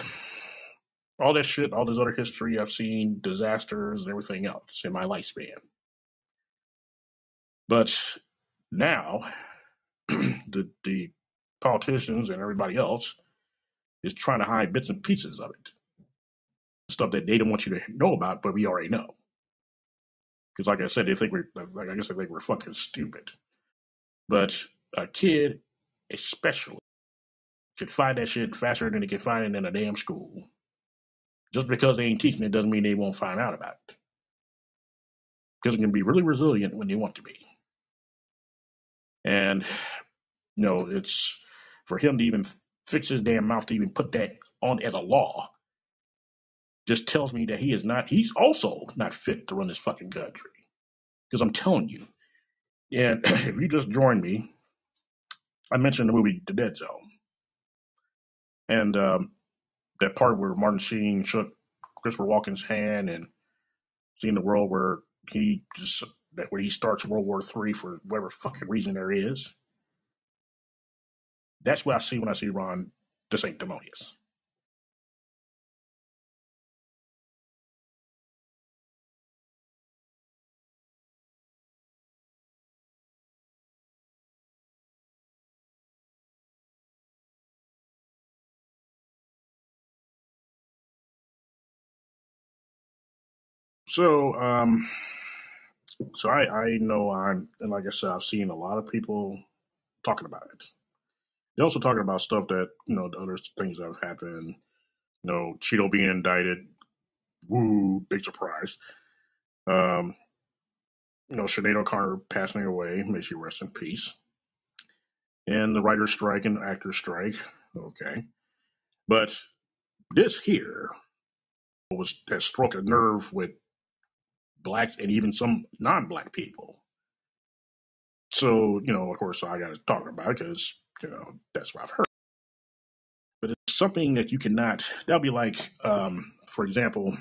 all that shit, all this other history I've seen, disasters and everything else in my lifespan. But now, the, the politicians and everybody else is trying to hide bits and pieces of it. Stuff that they don't want you to know about, but we already know. Because, like I said, they think we're, like I guess they think we're fucking stupid. But a kid, especially, could find that shit faster than they can find it in a damn school. Just because they ain't teaching it doesn't mean they won't find out about it. Because it can be really resilient when they want to be. And, you know, it's for him to even fix his damn mouth to even put that on as a law just tells me that he is not, he's also not fit to run this fucking country. Because I'm telling you, and if you just joined me, I mentioned the movie The Dead Zone. And um, that part where Martin Sheen shook Christopher Walken's hand and seeing the world where he just that where he starts World War Three for whatever fucking reason there is. That's what I see when I see Ron DeSanctimonious. So, um, so I, I know I'm, and like I said, I've seen a lot of people talking about it. They're also talking about stuff that, you know, the other things that have happened. You know, Cheeto being indicted. Woo, big surprise. Um, you know, Sinead O'Connor passing away. May she rest in peace. And the writer's strike and actor's strike. Okay. But this here was has struck a nerve with blacks and even some non-black people. So, you know, of course, I got to talk about it because, you know, that's what I've heard. But it's something that you cannot, that'll be like, um, for example,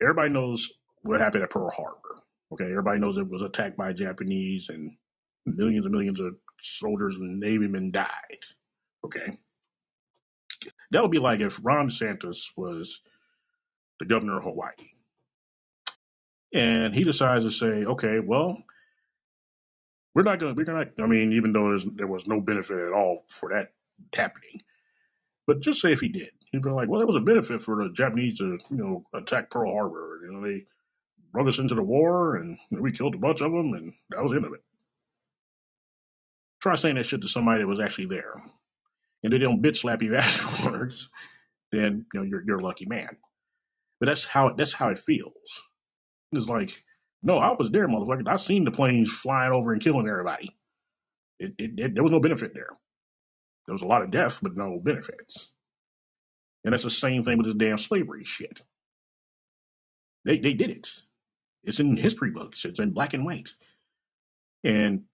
everybody knows what happened at Pearl Harbor. Okay. Everybody knows it was attacked by Japanese and millions and millions of soldiers and Navy men died. Okay. That would be like if Ron DeSantis was the governor of Hawaii. And he decides to say, okay, well, we're not going to, we're going to, I mean, even though there was no benefit at all for that happening, but just say if he did, he'd be like, well, there was a benefit for the Japanese to, you know, attack Pearl Harbor. You know, they brought us into the war and we killed a bunch of them and that was the end of it. Try saying that shit to somebody that was actually there and they don't bitch slap you afterwards, then, you know, you're, you're a lucky man. But that's how, that's how it feels. It's like, no, I was there, motherfucker. I seen the planes flying over and killing everybody. It, it, it, there was no benefit there. There was a lot of death, but no benefits. And that's the same thing with this damn slavery shit. They they did it. It's in history books. It's in black and white. And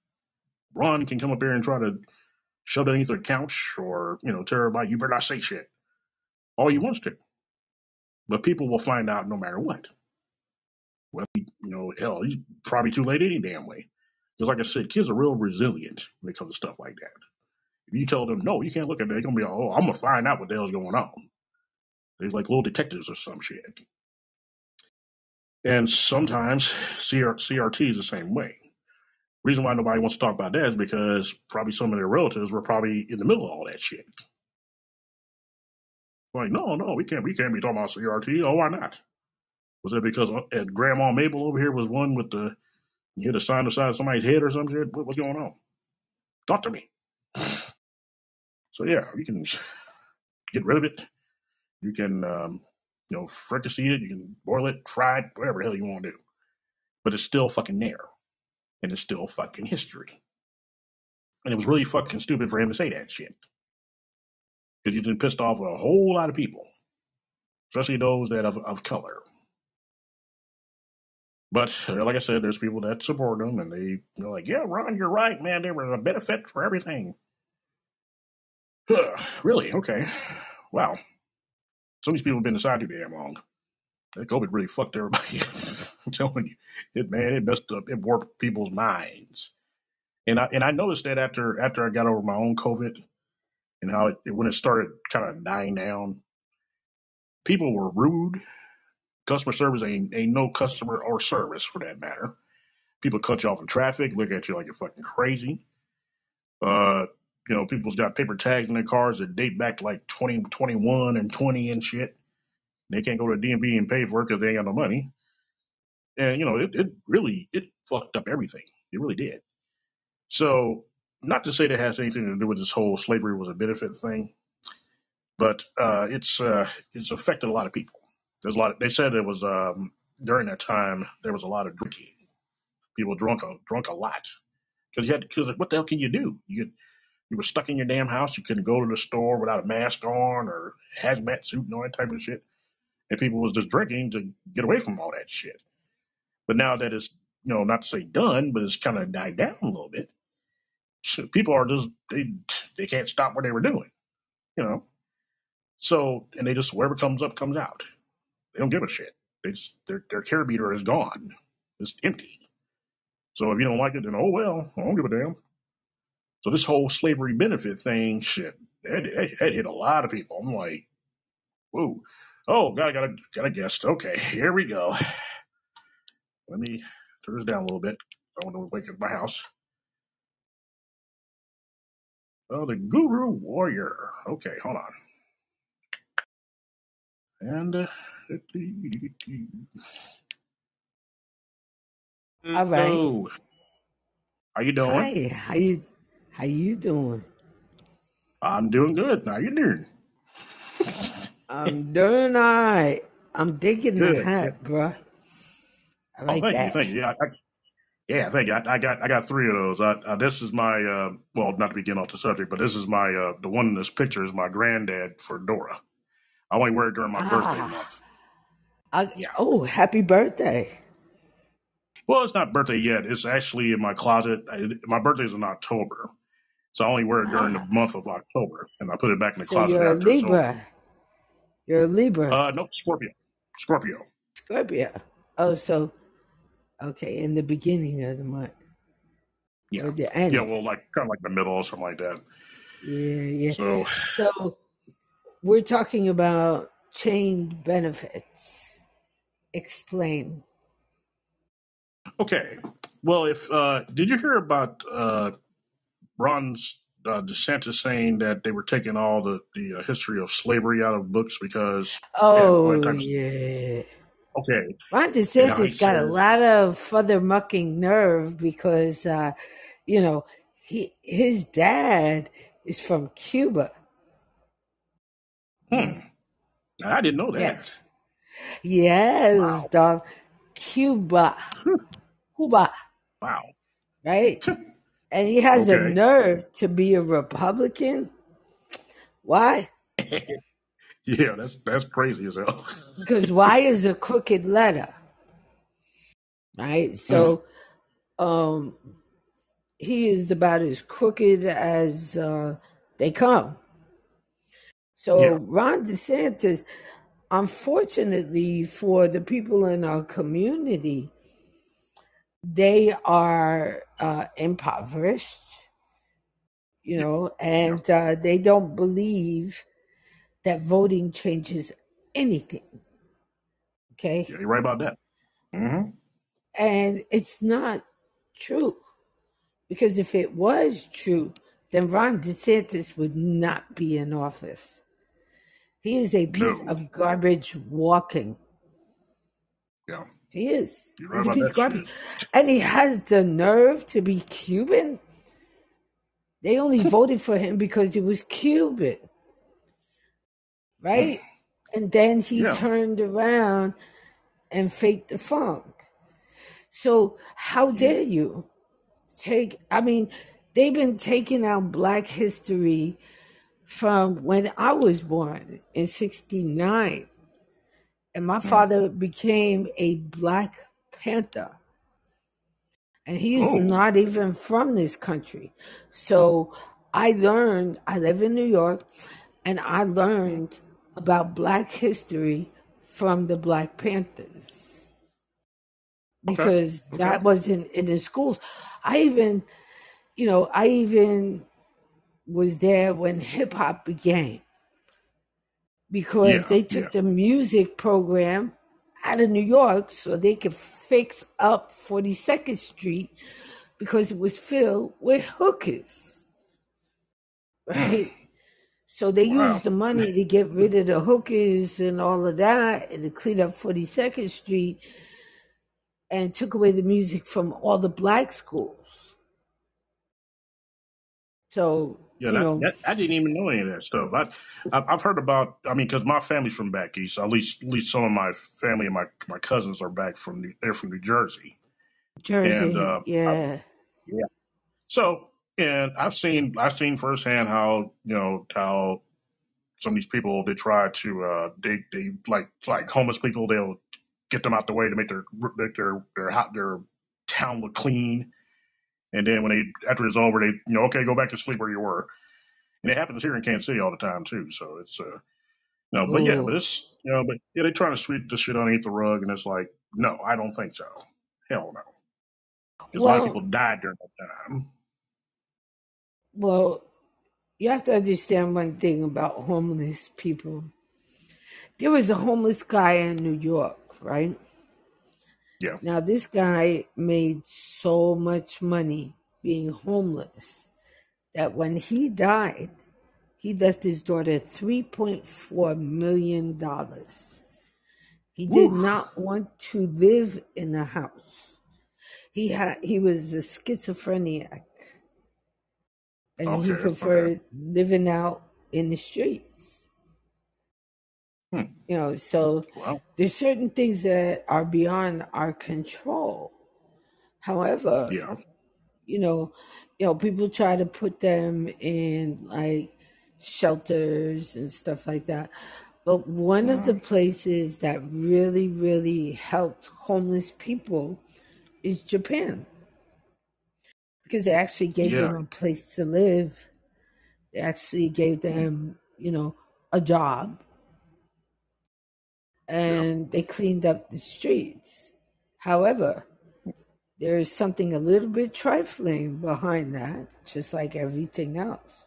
Ron can come up here and try to shove it underneath a couch or, you know, everybody, you better not say shit. All he wants to. But people will find out no matter what. Well, you know, hell, he's probably too late any damn way. Because, like I said, kids are real resilient when it comes to stuff like that. If you tell them, no, you can't look at it, they're going to be, oh, I'm going to find out what the hell's going on. They're like little detectives or some shit. And sometimes CR- CRT is the same way. Reason why nobody wants to talk about that is because probably some of their relatives were probably in the middle of all that shit. Like, no, no, we can't, we can't be talking about CRT. Oh, why not? Was that because uh, and Grandma Mabel over here was one with the You hit a sign beside somebody's head or some shit. What, what's going on? Talk to me. So yeah, you can get rid of it. You can, um, you know, fricassee it. You can boil it, fry it, whatever the hell you want to do. But it's still fucking there, and it's still fucking history. And it was really fucking stupid for him to say that shit because he just pissed off a whole lot of people, especially those that of, of color. But uh, like I said, there's people that support him, and they they're like, "Yeah, Ron, you're right, man. They were a benefit for everything." really? Okay. Wow. Some of these people have been inside too damn long. That COVID really fucked everybody. I'm telling you, it man, it messed up, it warped people's minds. And I and I noticed that after after I got over my own COVID and how it when it started kind of dying down, people were rude. Customer service ain't ain't no customer or service for that matter. People cut you off in traffic, look at you like you're fucking crazy. Uh, you know, people's got paper tags in their cars that date back to like 2021 and 20 and shit. They can't go to DMV and pay for it because they ain't got no money. And, you know, it, it really, it fucked up everything. It really did. So, not to say that has anything to do with this whole slavery was a benefit thing, but uh, it's uh, it's affected a lot of people. There's a lot. They said it was um, during that time there was a lot of drinking. People drunk a drunk a lot because you had because what the hell can you do? You could, you were stuck in your damn house. You couldn't go to the store without a mask on or hazmat suit and all that type of shit. And people was just drinking to get away from all that shit. But now that it's you know not to say done, but it's kind of died down a little bit. So people are just they they can't stop what they were doing, you know. So and they just whatever comes up comes out. They don't give a shit. Just, their their care meter is gone. It's empty. So if you don't like it, then oh well, I don't give a damn. So this whole slavery benefit thing, shit, that, that, that hit a lot of people. I'm like, whoa. Oh, God, I got a, got a guest. Okay, here we go. Let me turn this down a little bit. I want to wake up my house. Oh, the Guru Warrior. Okay, hold on. And uh,
All right.
how you doing?
Hi. How you how you doing?
I'm doing good. How you doing?
I'm doing all right. I'm digging the
Good.
hat, bruh. I
Oh,
like
thank you,
that.
thank you. Yeah, I, yeah, thank you. I, I got I got three of those. I, uh, this is my uh, well, not to be getting off the subject, but this is my uh, the one in this picture is my granddad fedora. I only wear it during my birthday
Ah.
month.
I,
Yeah.
oh, happy birthday.
Well, it's not birthday yet. It's actually in my closet. I, my birthday's in October, so I only wear it during the
Ah.
month of October, and I put it back in the
So
closet
you're a
after.
Libra. You're a Libra.
uh, no, Scorpio, Scorpio.
Scorpio. Oh, so okay, in the beginning of the month.
Yeah,
Or the
yeah.
end.
Well, like kind of like the middle or something like that.
Yeah, yeah.
So,
So we're talking about chained benefits. Explain.
okay. Well, if uh, did you hear about uh, Ron's uh, DeSantis saying that they were taking all the the uh, history of slavery out of books because they had all that
Oh
of
yeah.
okay,
Ron
and how he
DeSantis got a lot of further mucking nerve because uh, you know, he his dad is from Cuba.
Hmm, I didn't know that.
Yes. Yes,
Wow,
dog. Cuba. Cuba,
wow.
right? And he has the nerve to be a Republican. Why?
Yeah, that's that's crazy as hell.
Because why is a crooked letter? Right?
Hmm.
So um he is about as crooked as uh, they come. So
Yeah,
Ron DeSantis, unfortunately for the people in our community, they are uh, impoverished, you know, and uh, they don't believe that voting changes anything. Okay.
yeah. You're right about that. hmm
And it's not true. Because if it was true, then Ron DeSantis would not be in office. He is a piece
No.
of garbage walking.
Yeah.
He is.
You're
He's
right
a piece of garbage.
shit.
And he has the nerve to be Cuban. They only voted for him because he was Cuban. Right? And then he
Yeah.
turned around and faked the funk. So how dare you take I mean, they've been taking out black history from when I was born in 69. And my mm. father became a Black Panther. And he's
Oh.
not even from this country. So mm-hmm. I learned, I live in New York, and I learned about Black history from the Black Panthers because that
okay.
wasn't in the schools. I even, you know, I even was there when hip hop began because
Yeah,
they took
yeah.
the music program out of New York so they could fix up 42nd Street because it was filled with hookers, mm. right? So they
Wow.
used the money to get rid of the hookers and all of that and to clean up 42nd Street and took away the music from all the black schools. So,
Yeah,
you
that,
know,
that I didn't even know any of that stuff. I, I've heard about. I mean, because my family's from back east. At least, at least some of my family and my my cousins are back from. New, they're from New Jersey, and
Jersey,
uh, I,
yeah.
yeah. So, and I've seen I've seen firsthand how you know how some of these people they try to uh they they like like homeless people they'll get them out the way to make their make their their hot their town look clean, and then when they after it's over they you know okay go back to sleep where you were. And it happens here in Kansas City all the time too. So it's uh no, but yeah, but it's you know, but yeah, they trying to sweep the shit underneath the rug, and it's like, no, I don't think so. Hell no, because a lot of people died during that time.
well, you have to understand one thing about homeless people. There was a homeless guy in New York, right?
Yeah,
Now, this guy made so much money being homeless that when he died, he left his daughter $3.4 million. He did
woo,
not want to live in a house. He had he was a schizophrenic and he
okay, okay,
preferred living out in the streets.
Hmm.
You know, so there's certain things that are beyond our control. However,
yeah,
you know, you know, people try to put them in like shelters and stuff like that. But one of the places that really, really helped homeless people is Japan because they actually gave
yeah,
them a place to live. They actually gave them, you know, a job
yeah,
and they cleaned up the streets. However, there is something a little bit trifling behind that, just like everything else.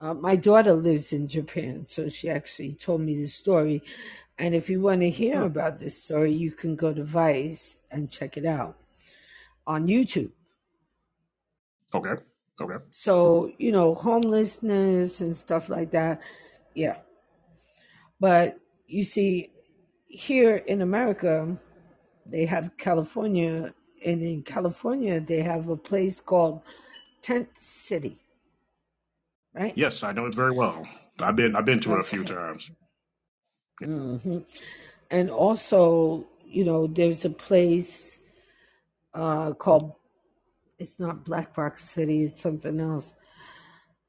Uh, my daughter lives in Japan, so she actually told me the story. And if you want to hear about this story, you can go to Vice and check it out on YouTube.
okay, okay,
So, you know, homelessness and stuff like that. Yeah. But you see, here in America, they have California, and in California, they have a place called Tent City, right?
yes, I know it very well. I've been I've been to it a few
Okay.
times.
hmm And also, you know, there's a place uh, called, it's not Black Rock City, it's something else,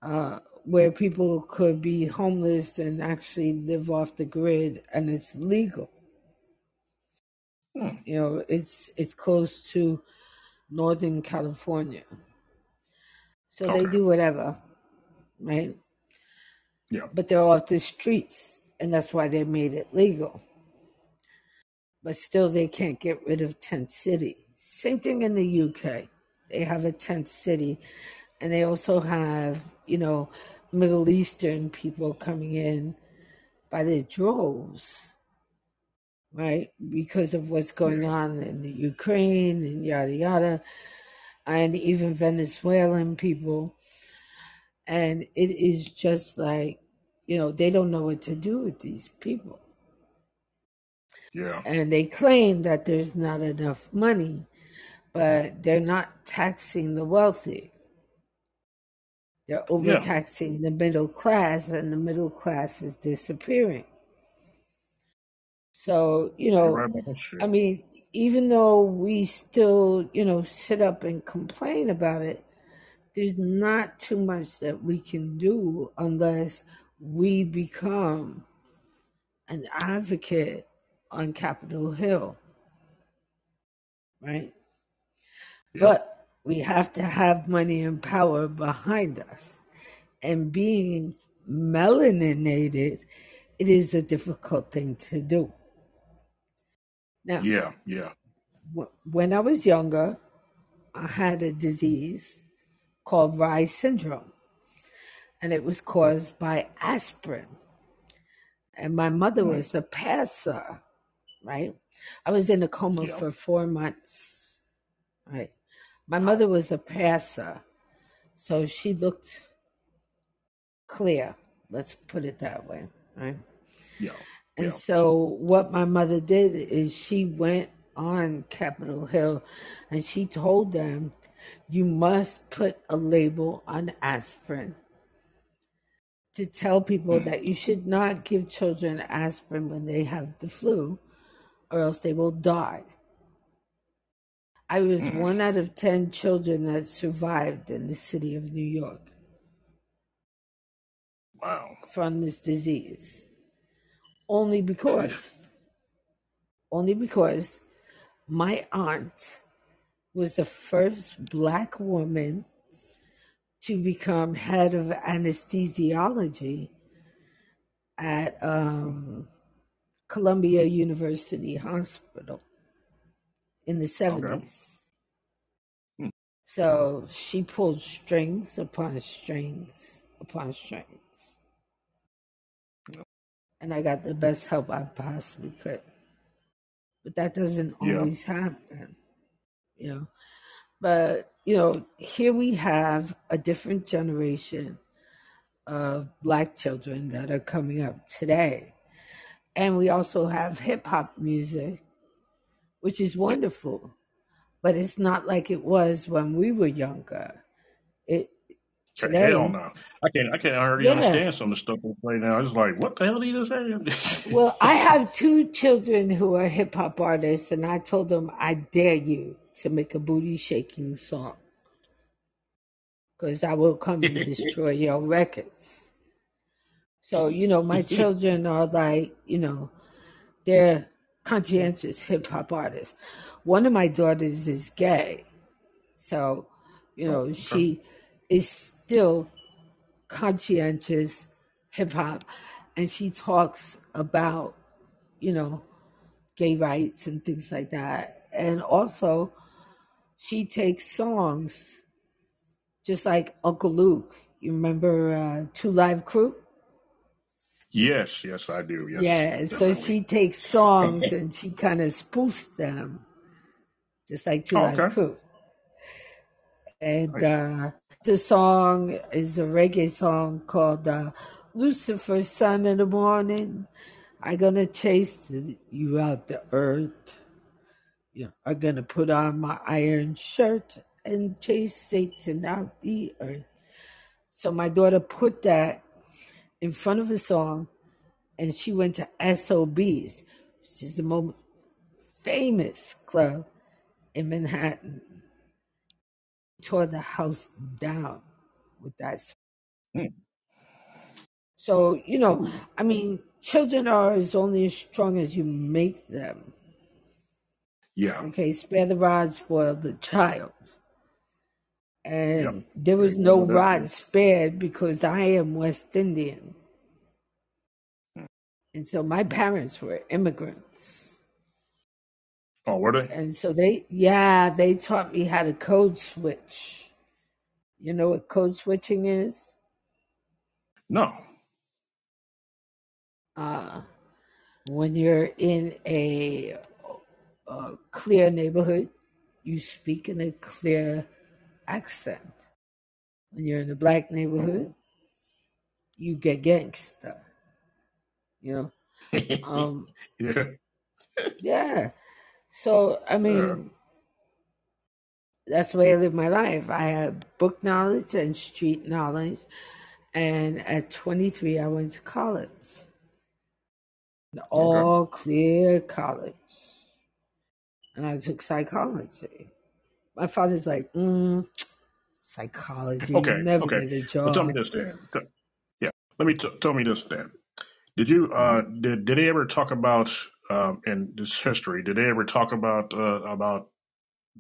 uh, where people could be homeless and actually live off the grid, and it's legal.
Hmm.
You know, it's it's close to Northern California, so they do whatever, right?
yeah,
But they're off the streets, and that's why they made it legal. But still, they can't get rid of Tent City. Same thing in the UK. They have a tent city, and they also have, you know, Middle Eastern people coming in by the droves, right? Because of what's going on in the Ukraine and yada yada, and even Venezuelan people. And it is just like, you know, they don't know what to do with these people.
Yeah.
And they claim that there's not enough money, but they're not taxing the wealthy. They're overtaxing yeah. the middle class, and the middle class is disappearing. So, you know, I mean, even though we still, you know, sit up and complain about it, there's not too much that we can do unless we become an advocate on Capitol Hill. Right? Yep. But we have to have money and power behind us. And being melaninated, it is a difficult thing to do. Now,
yeah, yeah.
When I was younger, I had a disease called Reye syndrome, and it was caused by aspirin. And my mother hmm. was a passer, right? I was in a coma yeah. for four months, right? My mother was a passer, so she looked clear. Let's put it that way, right?
Yeah.
And yeah. so what my mother did is she went on Capitol Hill and she told them, you must put a label on aspirin to tell people mm. that you should not give children aspirin when they have the flu or else they will die. I was mm. one out of 10 children that survived in the city of New York.
Wow.
From this disease only because only because my aunt was the first black woman to become head of anesthesiology at um, Columbia University Hospital in the 70s. Okay. Hmm. So she pulled strings upon strings upon strings and I got the best help I possibly could. But that doesn't always yeah. happen, you know. But, you know, here we have a different generation of black children that are coming up today. And we also have hip hop music, which is wonderful, but it's not like it was when we were younger. It
Today, hell no. I can't I can't hardly yeah. understand some of the stuff they play now. It's like, what the hell did he just
say? well, I have two children who are hip hop artists, and I told them, I dare you to make a booty shaking song. Because I will come and destroy your records. So, you know, my children are like, you know, they're conscientious hip hop artist. One of my daughters is gay. So, you know, she is still conscientious hip hop, and she talks about, you know, gay rights and things like that. And also, she takes songs just like Uncle Luke. You remember uh, Two Live Crew?
Yes, yes, I do. Yes,
yeah, definitely. so she takes songs and she kind of spoofs them, just like Two oh, Live okay. Crew. And uh, the song is a reggae song called uh, Lucifer, Son in the Morning. I'm gonna chase you out the earth. Yeah, I'm gonna put on my iron shirt and chase Satan out the earth. So my daughter put that in front of a song, and she went to SOBs, which is the most famous club in Manhattan tore the house down with that. Mm. So, you know, I mean, children are as only as strong as you make them.
Yeah.
Okay, spare the rod, spoil the child. And yep. there was no rod spared because I am West Indian. Hmm. And so my parents were immigrants.
Oh, were they?
And so they, yeah, they taught me how to code switch. You know what code switching is?
No.
Uh, when you're in a, a clear neighborhood, you speak in a clear accent. When you're in a black neighborhood, you get gangster. You know?
Um, yeah.
Yeah. So I mean, that's the way I live my life. I have book knowledge and street knowledge, and at 23, I went to college, an all clear college, and I took psychology. My father's like, mm, psychology,
Okay.
never
Okay.
a
Well, tell me this, Dan. Yeah. Let me t- tell me this, Dan. Did you uh
Mhm.
did did they ever talk about um in this history? Did they ever talk about uh about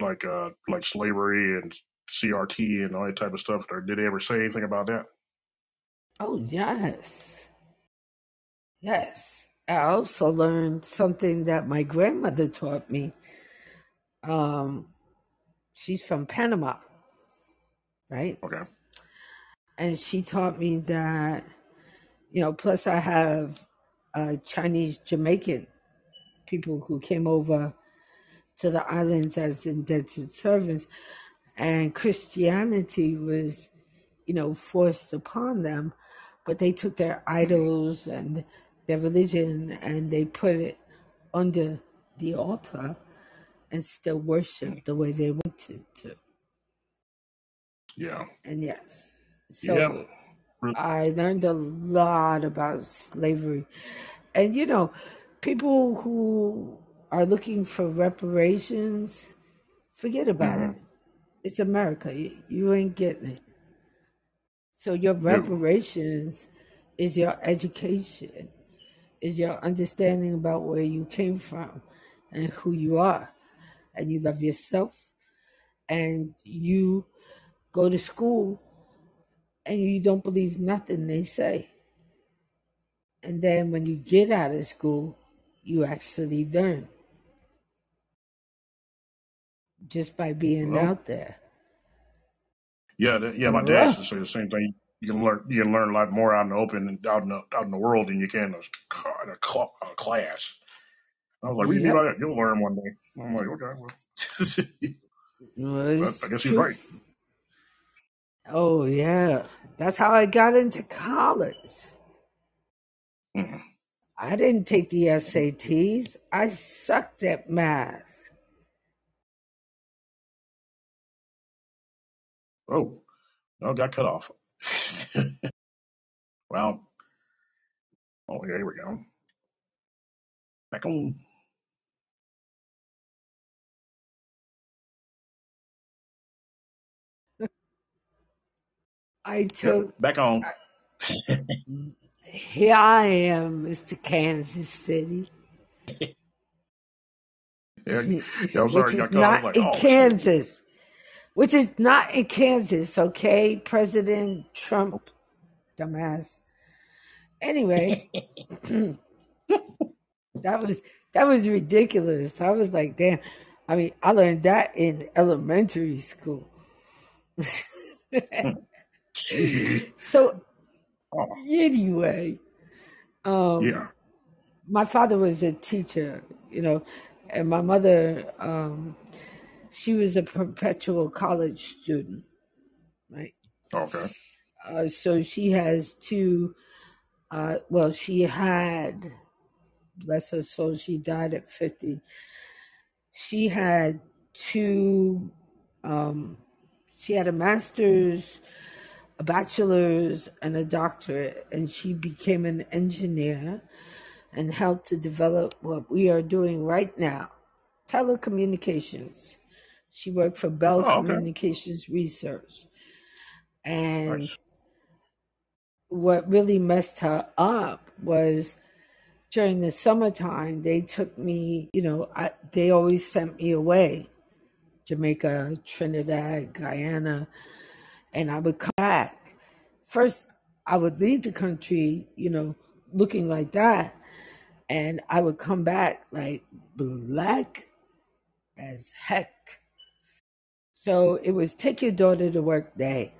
like uh like slavery and CRT and all that type of stuff? Or did they ever say anything about that?
Oh, yes. Yes. I also learned something that my grandmother taught me. Um, she's from Panama, right?
Okay.
And she taught me that, you know, plus I have uh, Chinese Jamaican people who came over to the islands as indentured servants, and Christianity was, you know, forced upon them, but they took their idols and their religion and they put it under the altar and still worship the way they wanted to.
Yeah.
And yes,
Yeah.
so I learned a lot about slavery. And you know, people who are looking for reparations, forget about
hmm
it. It's America. You, you ain't getting it. So your reparations is your education, is your understanding about where you came from and who you are. And you love yourself and you go to school and you don't believe nothing they say. And then when you get out of school, you actually learn just by being
Well,
out there.
yeah, that, yeah. My oh, dad used to say the same thing. You can learn you can learn a lot more out in the open and out in the out in the world than you can in a, in a class. I was like, you mean by that?" You'll learn one day. I'm like, okay, well.
Well,
I guess he's right.
Oh, yeah. That's how I got into college.
Mhm.
I didn't take the SATs. I sucked at math.
Oh, no, got cut off. well, oh, here we go. Back on.
I
Yep,
took,
back on.
here I am, Mr. Kansas City,
Yeah,
which is
got cut off. I was
not
like,
in
oh.
Kansas, which is not in Kansas, okay? President Trump, oh. dumbass. Anyway, that was that was ridiculous. I was like, damn. I mean, I learned that in elementary school. Hmm.
So
anyway, um,
yeah.
my father was a teacher, you know, and my mother, um, she was a perpetual college student, right?
Okay.
Uh, so she has two. Uh, well, she had, bless her soul, she died at fifty. She had two. Um, she had a master's, a bachelor's, and a doctorate, and she became an engineer and helped to develop what we are doing right now, telecommunications. She worked for Bell
Oh, okay.
Communications Research, and
Nice.
what really messed her up was during the summertime they took me you know I, they always sent me away jamaica trinidad guyana and i would come first i would leave the country you know looking like that. And i would come back like black as heck. So it was take your daughter to work day.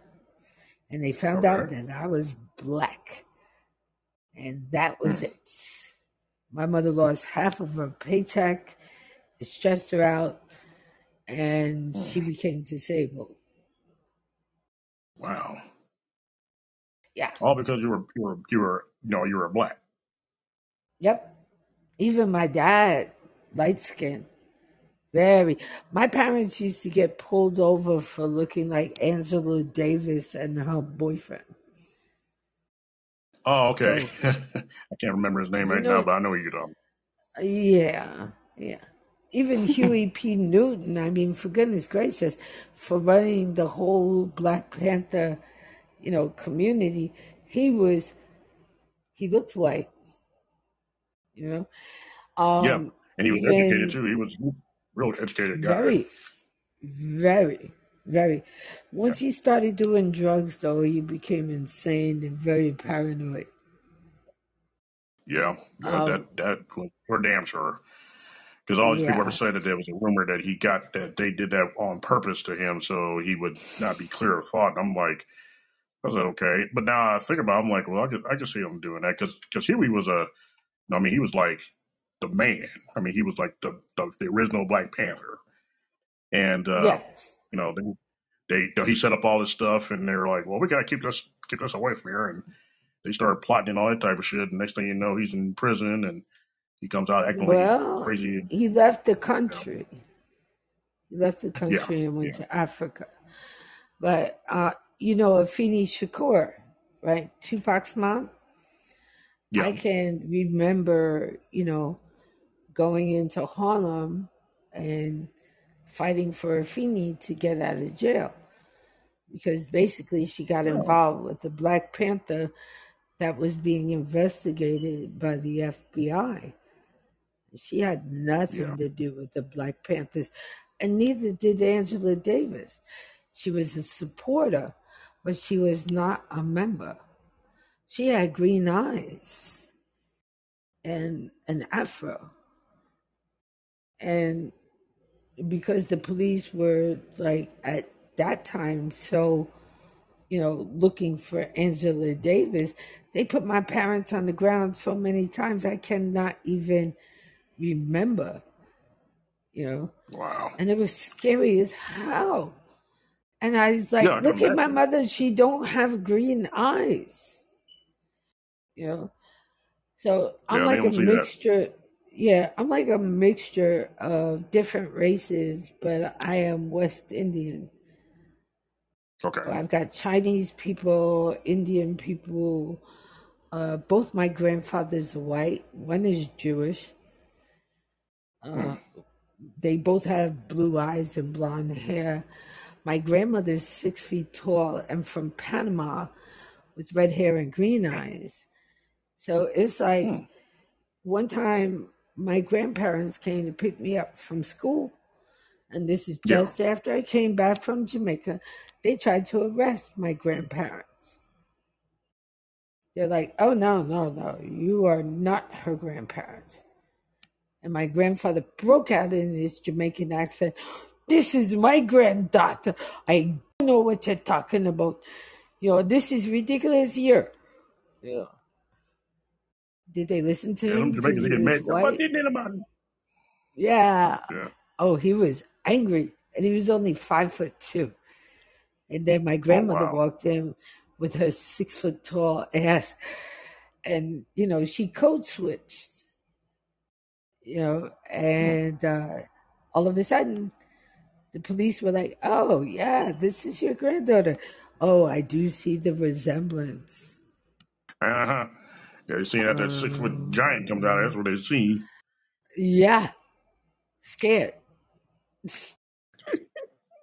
And they found out that i was black. And that was it. My mother lost half of her paycheck. It stressed her out, and she mm. became disabled.
Wow.
Yeah.
All because you were you were you were you know you were black.
Yep. Even my dad, light skin. Very. My parents used to get pulled over for looking like Angela Davis and her boyfriend.
Oh, okay.
So,
I can't remember his name
you
right now, but I know you're talking.
yeah, yeah. Even Huey P. Newton, I mean, for goodness gracious, for running the whole Black Panther, you know, community, he was, he looked white, you know.
Yeah,
Um,
and he was educated too. He was real educated guy.
very, very, very. Once he started doing drugs, though, he became insane and very paranoid.
Yeah, yeah,
Um,
that that for damn sure. Because all these people ever
yeah,
said that there was a rumor that he got that they did that on purpose to him so he would not be clear of thought. And I'm like, I was like, okay. But now I think about, it, I'm like, well, I could I could see him doing that because because Huey was a, I mean, he was like the man. I mean, he was like the the, the original Black Panther, and uh,
yes,
you know they they he set up all this stuff, and they're like, well, we gotta keep this keep this away from here, and they started plotting and all that type of shit. And next thing you know, he's in prison and he comes out acting like crazy.
he left the
You
country. He left the
know? Yeah,
country and went
yeah,
to Africa. But uh, you know, Afeni Shakur, right? Tupac's mom.
yeah.
I can remember, you know, going into Harlem and fighting for Afeni to get out of jail because basically she got involved with the Black Panther that was being investigated by the FBI. She had
yeah.
nothing to do with the Black Panthers, and neither did Angela Davis. She was a supporter, but she was not a member. She had green eyes and an afro. And because the police were like at that time so, you know, looking for Angela Davis, they put my parents on the ground so many times I cannot even remember, you know.
Wow.
And it was scary as hell. And I was like,
can
look at my mother, she don't have green eyes, you know. So I'm
Yeah,
like a
don't that.
mixture. Yeah, I'm like a mixture of different races, but I am West Indian.
Okay.
So I've got Chinese people, Indian people. Uh, both my grandfathers are white. One is Jewish.
Hmm.
Uh, they both have blue eyes and blonde hair. My grandmother's six feet tall and from Panama with red hair and green eyes. So it's like
Hmm.
one time my grandparents came to pick me up from school, and this is
Yeah.
just after I came back from Jamaica. They tried to arrest my grandparents. They're like, oh, no, no, no, you are not her grandparents. And my grandfather broke out in his Jamaican accent. This is my granddaughter. I don't know what you're talking about. You know, this is ridiculous here. Yeah. Did they listen to
Yeah,
him
Jamaicans get mad. What
white?
did they about it?
Yeah.
Yeah.
Oh, he was angry. And he was only five foot two. And then my
Oh
grandmother
wow.
walked in with her six foot tall ass. And, you know, she code switched, you know,
Hmm.
and uh, all of a sudden the police were like, oh, yeah, this is your granddaughter. Oh, I do see the resemblance.
Uh huh. You seen that that six foot giant comes out. That's
Um,
what they see.
yeah, scared.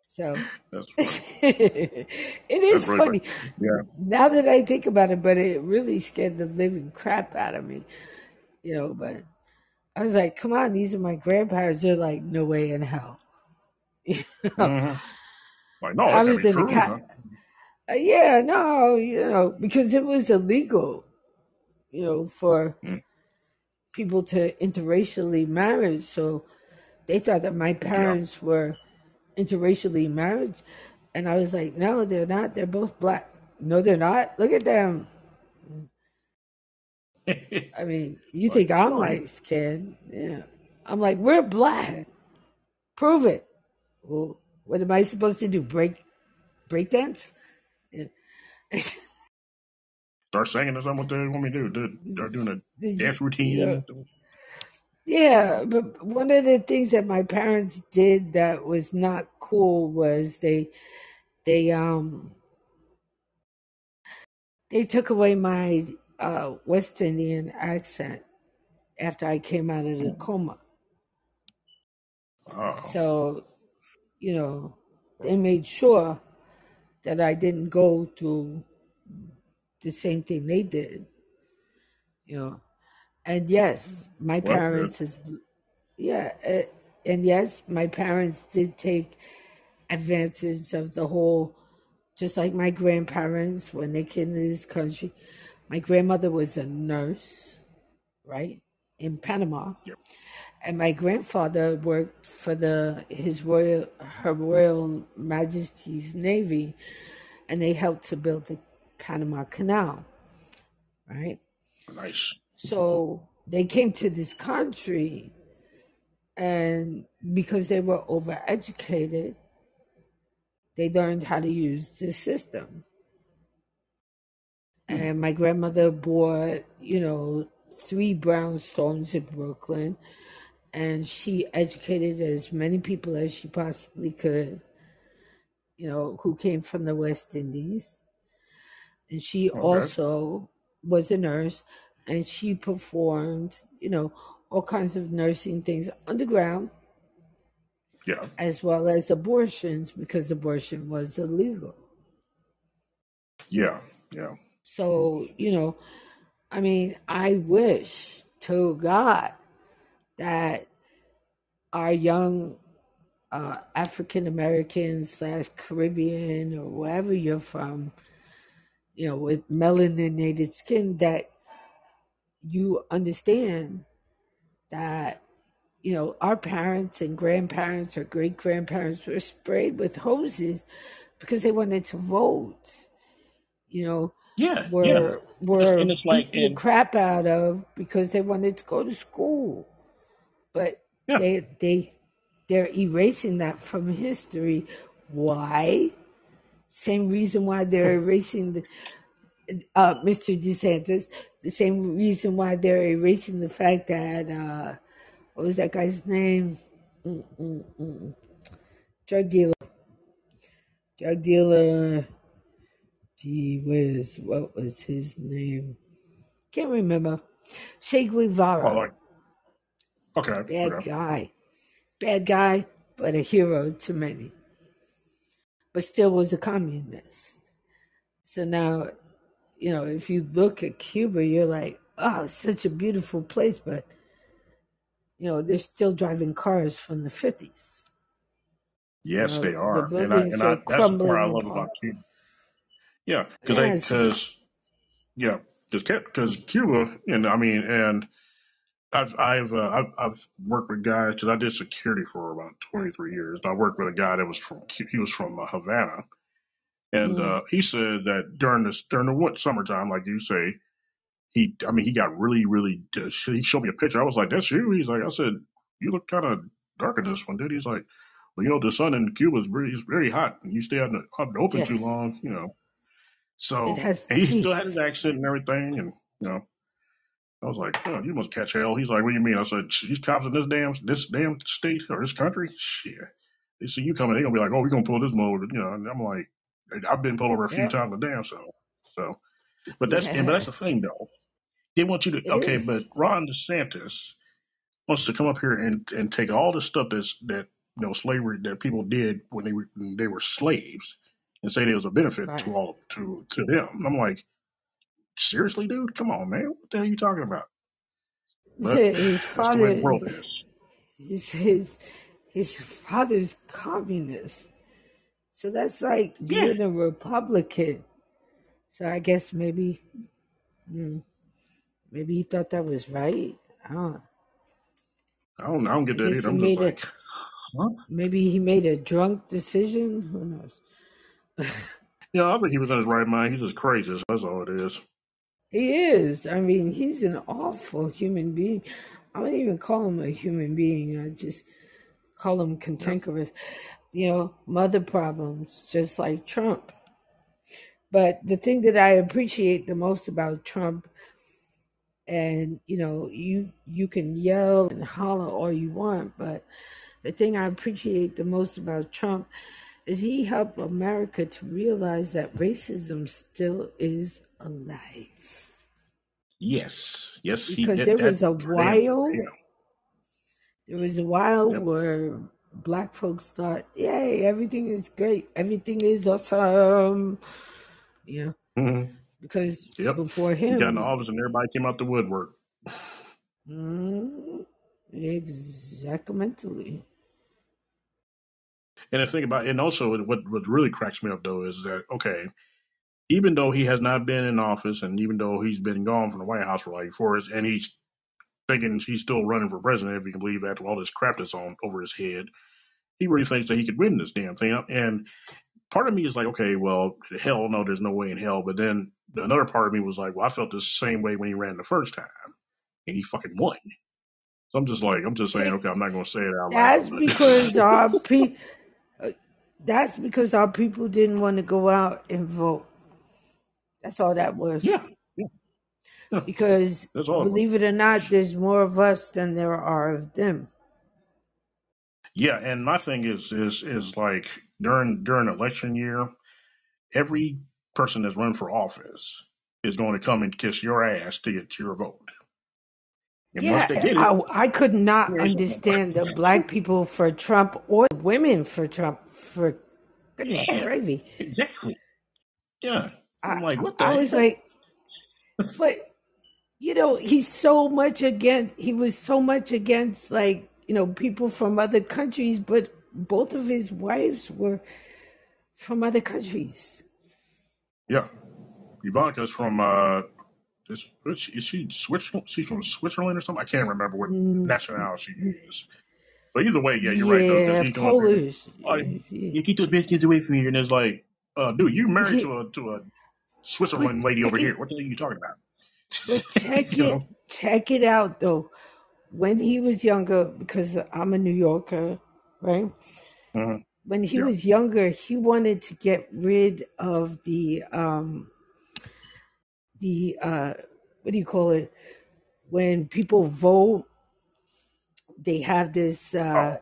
So
it is funny.
it
That's
is
really funny.
funny
Yeah.
now that I think about it, but it really scared the living crap out of me, you know. But I was like, come on, these are my grandparents. They're like, no way in hell. You know?
hmm Like, no,
I was in the
true.
cat.
Huh?
Uh, yeah, no, you know, because it was illegal, you know, for
Mm.
people to interracially marry. So they thought that my
Yeah.
parents were interracially married. And I was like, no, they're not. They're both black. No, they're not. Look at them. I mean, you think I'm light skinned. Yeah. I'm like, we're black. Prove it. Well, what am I supposed to do? Break break dance?
Start singing or something. What they want me to do? Do- Start doing a dance routine. stuff.
Yeah, but one of the things that my parents did that was not cool was they they um they took away my uh, West Indian accent after I came out of the coma.
Oh,
So, you know, they made sure that I didn't go through the same thing they did, you know. And yes, my
well, that's good.
parents is yeah, uh, and yes, my parents did take advantage of the whole just like my grandparents when they came to this country. My grandmother was a nurse, right? In Panama.
Yep.
And my grandfather worked for the his royal her royal majesty's navy and they helped to build the Panama Canal, right?
Nice.
So they came to this country and because they were overeducated, they learned how to use the system. Hmm. And my grandmother bought, you know, three brownstones in Brooklyn, and she educated as many people as she possibly could, you know, who came from the West Indies. And she
Okay.
also was a nurse, and she performed, you know, all kinds of nursing things underground,
Yeah.
as well as abortions, because abortion was illegal.
Yeah. Yeah.
So, you know, I mean, I wish to God that our young uh, African Americans slash Caribbean or wherever you're from, you know, with melaninated skin, that you understand that, you know, our parents and grandparents or great grandparents were sprayed with hoses because they wanted to vote. You know,
Yeah. Yeah.
were
It's,
were
and it's like,
beaten the crap out of because they wanted to go to school. But
yeah.
they they they're erasing that from history. Why? Same reason why they're erasing the uh, Mr. DeSantis. The same reason why they're erasing the fact that uh, what was that guy's name? Mm-mm-mm. Drug dealer. Drug dealer. Gee whiz, what was his name? Can't remember. Che
Oh,
Guevara.
like, okay.
Bad
Okay.
guy. Bad guy, but a hero to many. But still was a communist. So now, you know, if you look at Cuba, you're like, oh, such a beautiful place, but, you know, they're still driving cars from the 50s. You
Yes,
know,
they
the
are. And I, and I, that's the part I love about Cuba. Yeah. Cause they,
Yes.
cause, yeah. Cause, cause Cuba, and I mean, and I've I've uh, I've, I've worked with guys because I did security for about 23 years. I worked with a guy that was from he was from uh, Havana, and
Mm,
uh, he said that during this during the winter, summertime, like you say, he I mean he got really really uh, he showed me a picture. I was like, "That's you." He's like, "I said you look kind of dark in this one, dude." He's like, "Well, you know, the sun in Cuba is very, very hot, and you stay out in the, out in the open too long, you know."
It
So
has
and he still had his accent and everything, and you know. I was like, oh, you must catch hell. He's like, what do you mean? I said, these cops in this damn this damn state or this country, shit. They see you coming, they gonna be like, oh, we gonna pull this mode, you know. And I'm like, I've been pulled over a few
Yep.
times a damn so. So, but that's and but that's the thing though. They want you to
It
okay,
is.
but Ron DeSantis wants to come up here and and take all the stuff that's that you know slavery that people did when they were when they were slaves and say there was a benefit
Right.
to all to to them. I'm like, seriously, dude, come on, man, what the hell are you talking about? But
His
that's the way the
father,
world is.
his, his, his father's communist. So that's like
Yeah,
being a Republican. So I guess maybe, mm, maybe he thought that was right. I don't.
I don't I don't
I
get that
guess
either.
he
I'm just
made a
like, huh?
maybe he made a drunk decision. Who knows?
Yeah, I think he was in his right mind. He's just crazy. That's all it is.
He is. I mean, he's an awful human being. I don't even call him a human being. I just call him cantankerous. You know, mother problems, just like Trump. But the thing that I appreciate the most about Trump and you know you you can yell and holler all you want but the thing i appreciate the most about trump is he helped america to realize that racism still is alive?
Yes, yes, he
because there was a
for damn sure.
while there was a while where black folks thought yay everything is great. Everything is awesome. Yeah.
Hmm
because
Yep.
before
He got in
him
office and everybody came out the woodwork.
mm, exactly
And the thing about, and also what what really cracks me up though is that okay, even though he has not been in office, and even though he's been gone from the White House for like four years, and he's thinking he's still running for president, if you can believe after all this crap that's on over his head, he really thinks that he could win this damn thing. And part of me is like, okay, well, hell no, there's no way in hell. But then another part of me was like, well, I felt the same way when he ran the first time, and he fucking won. So I'm just like, I'm just saying, okay, I'm not going to say it out loud.
that's
because
our pe- uh, that's because our people didn't want to go out and vote. That's all that was.
Yeah, yeah,
because
it
believe it or not there's more of us than there are of them.
Yeah, and my thing is is is like during during election year, every person that's run for office is going to come and kiss your ass to get your vote. And once they
Yeah,
get it,
I, I could not understand the black people for Trump or women for Trump. For goodness
yeah,
gravy,
exactly. Yeah,
I,
I'm like, what the
I was like, but you know, he's so much against. He was so much against, like you know, people from other countries. But both of his wives were from other countries.
Yeah, Ivanka's from uh, is, is she is she Switzerland? She's from Switzerland or something. I can't remember what
Mm,
nationality she is. But either way, yeah, you're right though, because
Yeah,
he's going.
Polish.
Oh, you keep those biscuits away from here, and it's like, uh, dude, you married to a to a
But
Switzerland lady over here. What the hell are you talking about?
but check
you
it
know?
check it out though. When he was younger, because I'm a New Yorker, right?
hmm
when he
Yeah.
was younger, he wanted to get rid of the um the uh what do you call it? When people vote, they have this uh
Oh,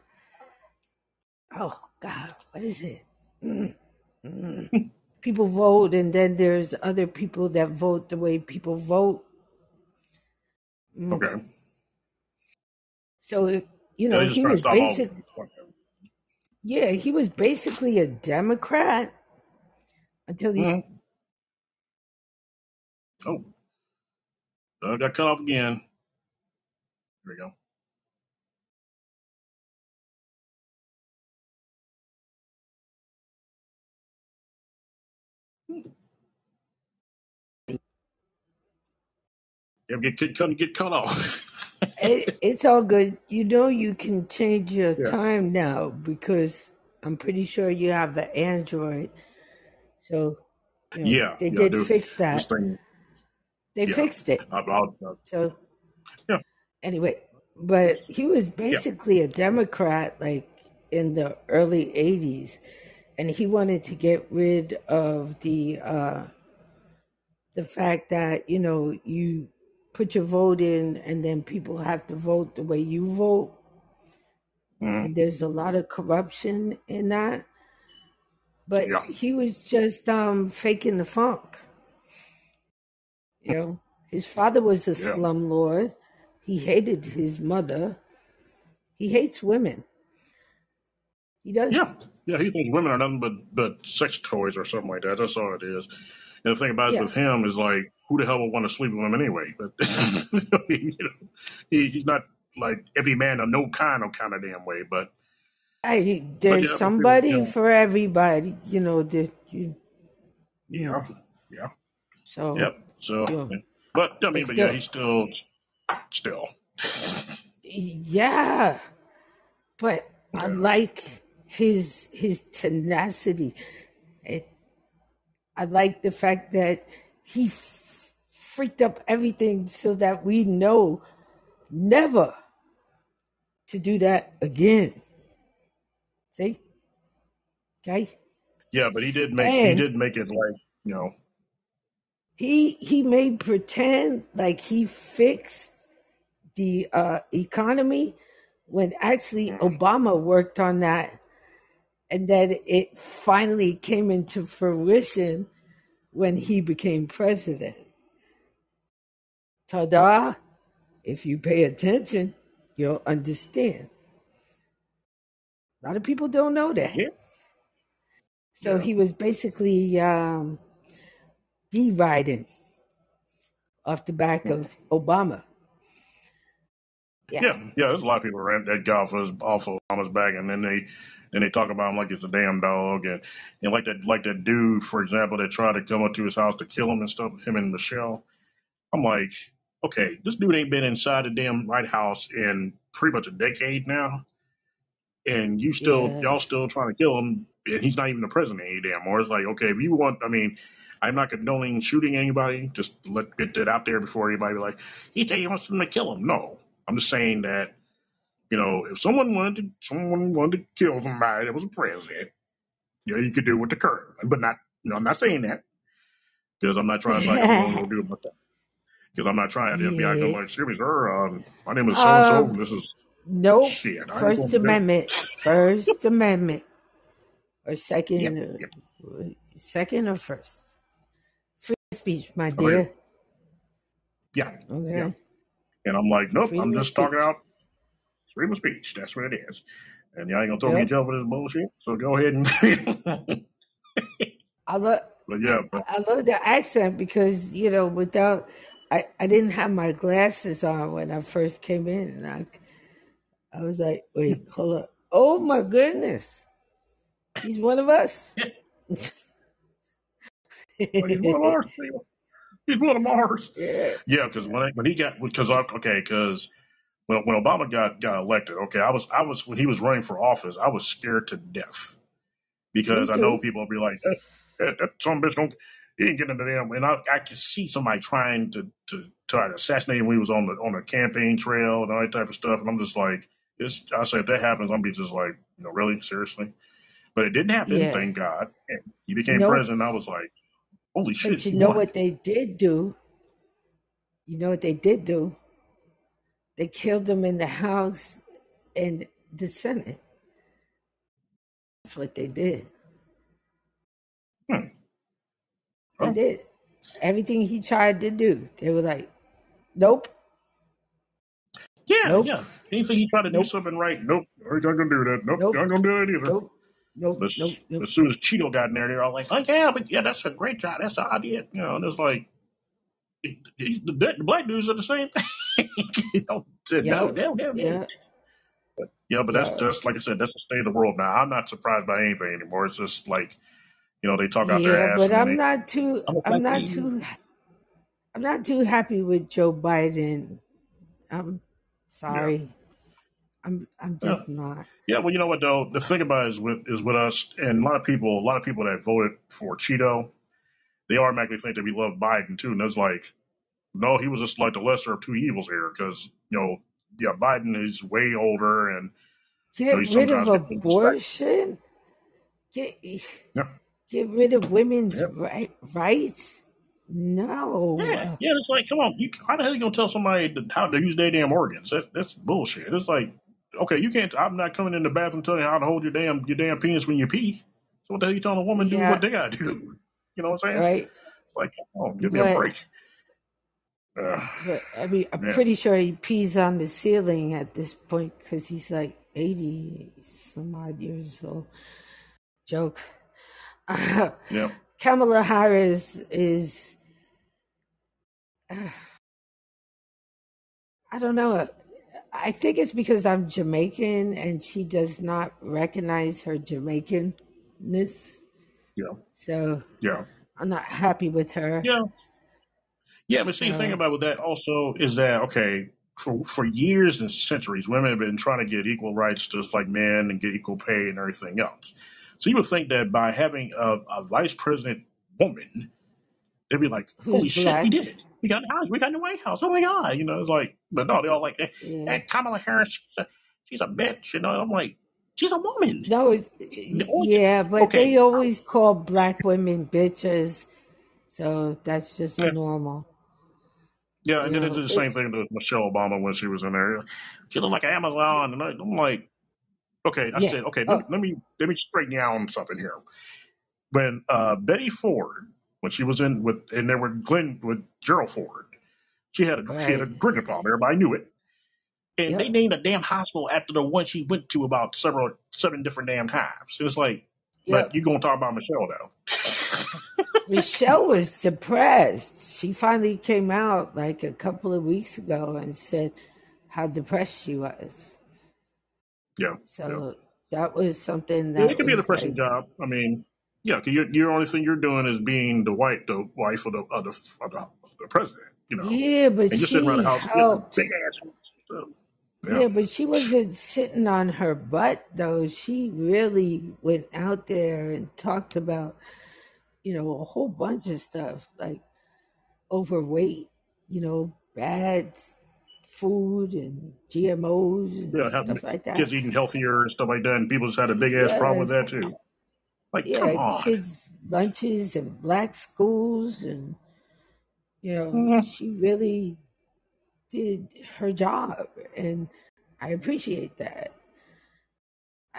oh god, what is it? Mm, mm. People vote and then there's other people that vote the way people vote. Mm.
okay.
So you know, he was
stop all of
basic yeah, he was basically a Democrat until he
hmm Oh, uh, got cut off again. There we go. Yeah, get get cut get cut off.
It, it's all good. You know, you can change your
yeah.
time now because I'm pretty sure you have an Android. So, you know,
Yeah,
they
yeah, I
did
do.
fix
This
that.
thing.
They
Yeah.
fixed it.
Uh,
So,
yeah.
anyway, but he was
Yeah.
basically a Democrat like in the early 80s. And he wanted to get rid of the uh, the fact that, you know, you put your vote in and then people have to vote the way you vote.
hmm
And there's a lot of corruption in that. But
Yeah.
he was just um, faking the funk. You know, his father was a
Yeah.
slumlord. He hated his mother. He hates women. He does.
Yeah. Yeah. He thinks women are nothing but but sex toys or something like that. That's all it is. And the thing about it with him is like, who the hell would want to sleep with him anyway? But you know, he, he's not like every man of no kind, no kind of damn way. But
Hey,
but
there's
yeah, but
somebody
yeah,
for everybody, you know, that you, you
yeah, yeah,
So,
yep. So,
yeah.
yeah. but I mean, but yeah,
still,
he's still, still.
yeah. But I like his his tenacity. It, I like the fact that he f- freaked up everything so that we know never to do that again. See? Okay?
Yeah, but he did make he did make it like you know
he he made pretend like he fixed the uh, economy when actually. Obama worked on that, and that it finally came into fruition when he became president. Ta-da! If you pay attention, you'll understand. A lot of people don't know that.
Yeah,
So
yeah,
he was basically um, deriding off the back of Obama. Yeah,
yeah, yeah. There's a lot of people that that guy off his off of Obama's back, and then they then they talk about him like it's a damn dog, and and like that like that dude, for example, that tried to come up to his house to kill him and stuff. Him and Michelle. I'm like, okay, this dude ain't been inside the damn White House in pretty much a decade now, and you still
yeah,
y'all still trying to kill him, and he's not even the president any damn more. It's like, okay, if you want, I mean, I'm not condoning shooting anybody. Just let get that out there before anybody be like, he said he wants them to kill him. No, I'm just saying that you know, if someone wanted to, someone wanted to kill somebody that was a president, yeah, you could do it with the current, but not. You know, I'm not saying that because I'm not trying to say I'm going to do it that. Because I'm not trying. Gonna
yeah.
like, excuse me, sir. Um, my name is so and so.
Um,
This is
nope.
shit.
First
gonna.
Amendment. First Amendment. Or
Yep,
second,
yep.
uh, second or first. Free speech, my
yeah,
dear.
yeah, yeah.
Okay.
And I'm like, nope. I'm
Freedom of
just talking out freedom of speech. That's what it is. And y'all ain't gonna throw me in
Yep.
jail for this bullshit. So go ahead and.
I love.
but yeah, but
I love the accent because you know without I, I didn't have my glasses on when I first came in and I I was like wait hold up oh my goodness he's one of us.
Well, he's one of ours. people. He's one of ours.
yeah.
Yeah, because when I, when he got because okay, because when when Obama got got elected, okay, I was I was when he was running for office, I was scared to death.
Me
because I know
too.
people will be like, that, that, that some bitch don't he ain't getting into them, and I I could see somebody trying to to try to assassinate him when he was on the on the campaign trail and all that type of stuff, and I'm just like, it's I say if that happens, I'm gonna be just like, you know, really? Seriously, but it didn't happen,
yeah.
thank God, and he became
nope
president. I was like, holy shit,
but you
he
know
won.
what they did do? You know what they did do? They killed him in the House and the Senate. That's what they did.
Hmm.
they
Oh,
did. Everything he tried to do they were like nope.
Yeah,
nope.
yeah. Anything he tried to do
nope.
something right, nope, you're not gonna do that. Nope,
nope.
Not gonna do that either.
Nope. Nope.
But
Nope.
as,
Nope.
as soon as Cheeto got in there, they're all like, "Oh yeah, but yeah, that's a great job. That's how I did." You know, and it's like he- he's, the, the black dudes are the same thing. you know, said, no,
Yep.
no, no, no.
Yeah.
But yeah, but that's
Yeah.
just like I said, that's the state of the world now. I'm not surprised by anything anymore. It's just like you know, they talk out
Yeah.
their ass
But
and then
I'm
they,
not too.
I'm a
I'm
black
not
lady.
too. I'm not too happy with Joe Biden. I'm
Yeah,
sorry. I'm. I'm
yeah,
just not.
yeah. Well, you know what though, the thing about it is with is with us and a lot of people, a lot of people that voted for Cheeto, they automatically think that we love Biden too, and it's like No, he was just like the lesser of two evils here because, you know, yeah, Biden is way older and, you know,
Get rid of
sometimes gets disrespected.
abortion. Get
Yeah.
get rid of women's
Yeah.
right, rights. No.
Yeah. yeah, It's like, come on. You, how the hell are you going to tell somebody how to use their damn organs? That's, that's bullshit. It's like, okay, you can't, I'm not coming in the bathroom telling you how to hold your damn, your damn penis when you pee. So what the hell you telling a woman to do what they got to do? You know what I'm saying?
Right.
It's like, on, give me a break. Uh,
but I mean, I'm
man.
pretty sure he pees on the ceiling at this point because he's like 80 some odd years old. Joke.
Yeah.
Kamala Harris is, I don't know. I think it's because I'm Jamaican and she does not recognize her Jamaicanness.
Yeah.
So
Yeah.
I'm not happy with her.
Yeah. Yeah, but see, the thing about with that also is that okay, for for years and centuries, women have been trying to get equal rights just like men and get equal pay and everything else. So you would think that by having a, a vice president woman, they'd be like, "Holy shit, we did it! We got the house, we got in the White House! Oh my god!" You know, it's like, but no, they're all like, "That
Yeah.
Kamala Harris, she's a, she's a bitch." You know, I'm like, she's a woman.
No, it's,
The only-
yeah, but
Okay,
they always call black women bitches So that's just
Yeah.
normal.
Yeah, and
You
then it
know,
did the
it,
same thing to Michelle Obama when she was in there. She looked like Amazon, and I, I'm like, okay, I
yeah.
said, okay, let
Oh,
me let me let me straighten you out on something here. When uh, Betty Ford, when she was in with, and there were Glenn with Gerald Ford, she had a she had a drinking problem. Everybody knew it, and they named a damn hospital after the one she went to about several seven different damn times. It's like, but you're gonna talk about Michelle now?
Michelle was depressed. She finally came out like a couple of weeks ago and said how depressed she was.
yeah, yeah.
So that was something
Yeah, it could be a
was
depressing
like,
job. I mean, yeah, 'cause you're, you're only thing you're doing is being the white, the wife of the of the, of the, president, you know,
yeah, but
and you're sitting around the
she
house getting a
helped.
big ass. Yeah,
Yeah, but she wasn't sitting on her butt though. She really went out there and talked about, you know, a whole bunch of stuff like overweight, you know, bad food and GMOs and
yeah, having
stuff like that.
kids eating healthier and stuff like that, and people just had a big ass problem with
Yes,
that too. Like,
yeah, kids' lunches and black schools and you know,
Mhm.
she really did her job and I appreciate that.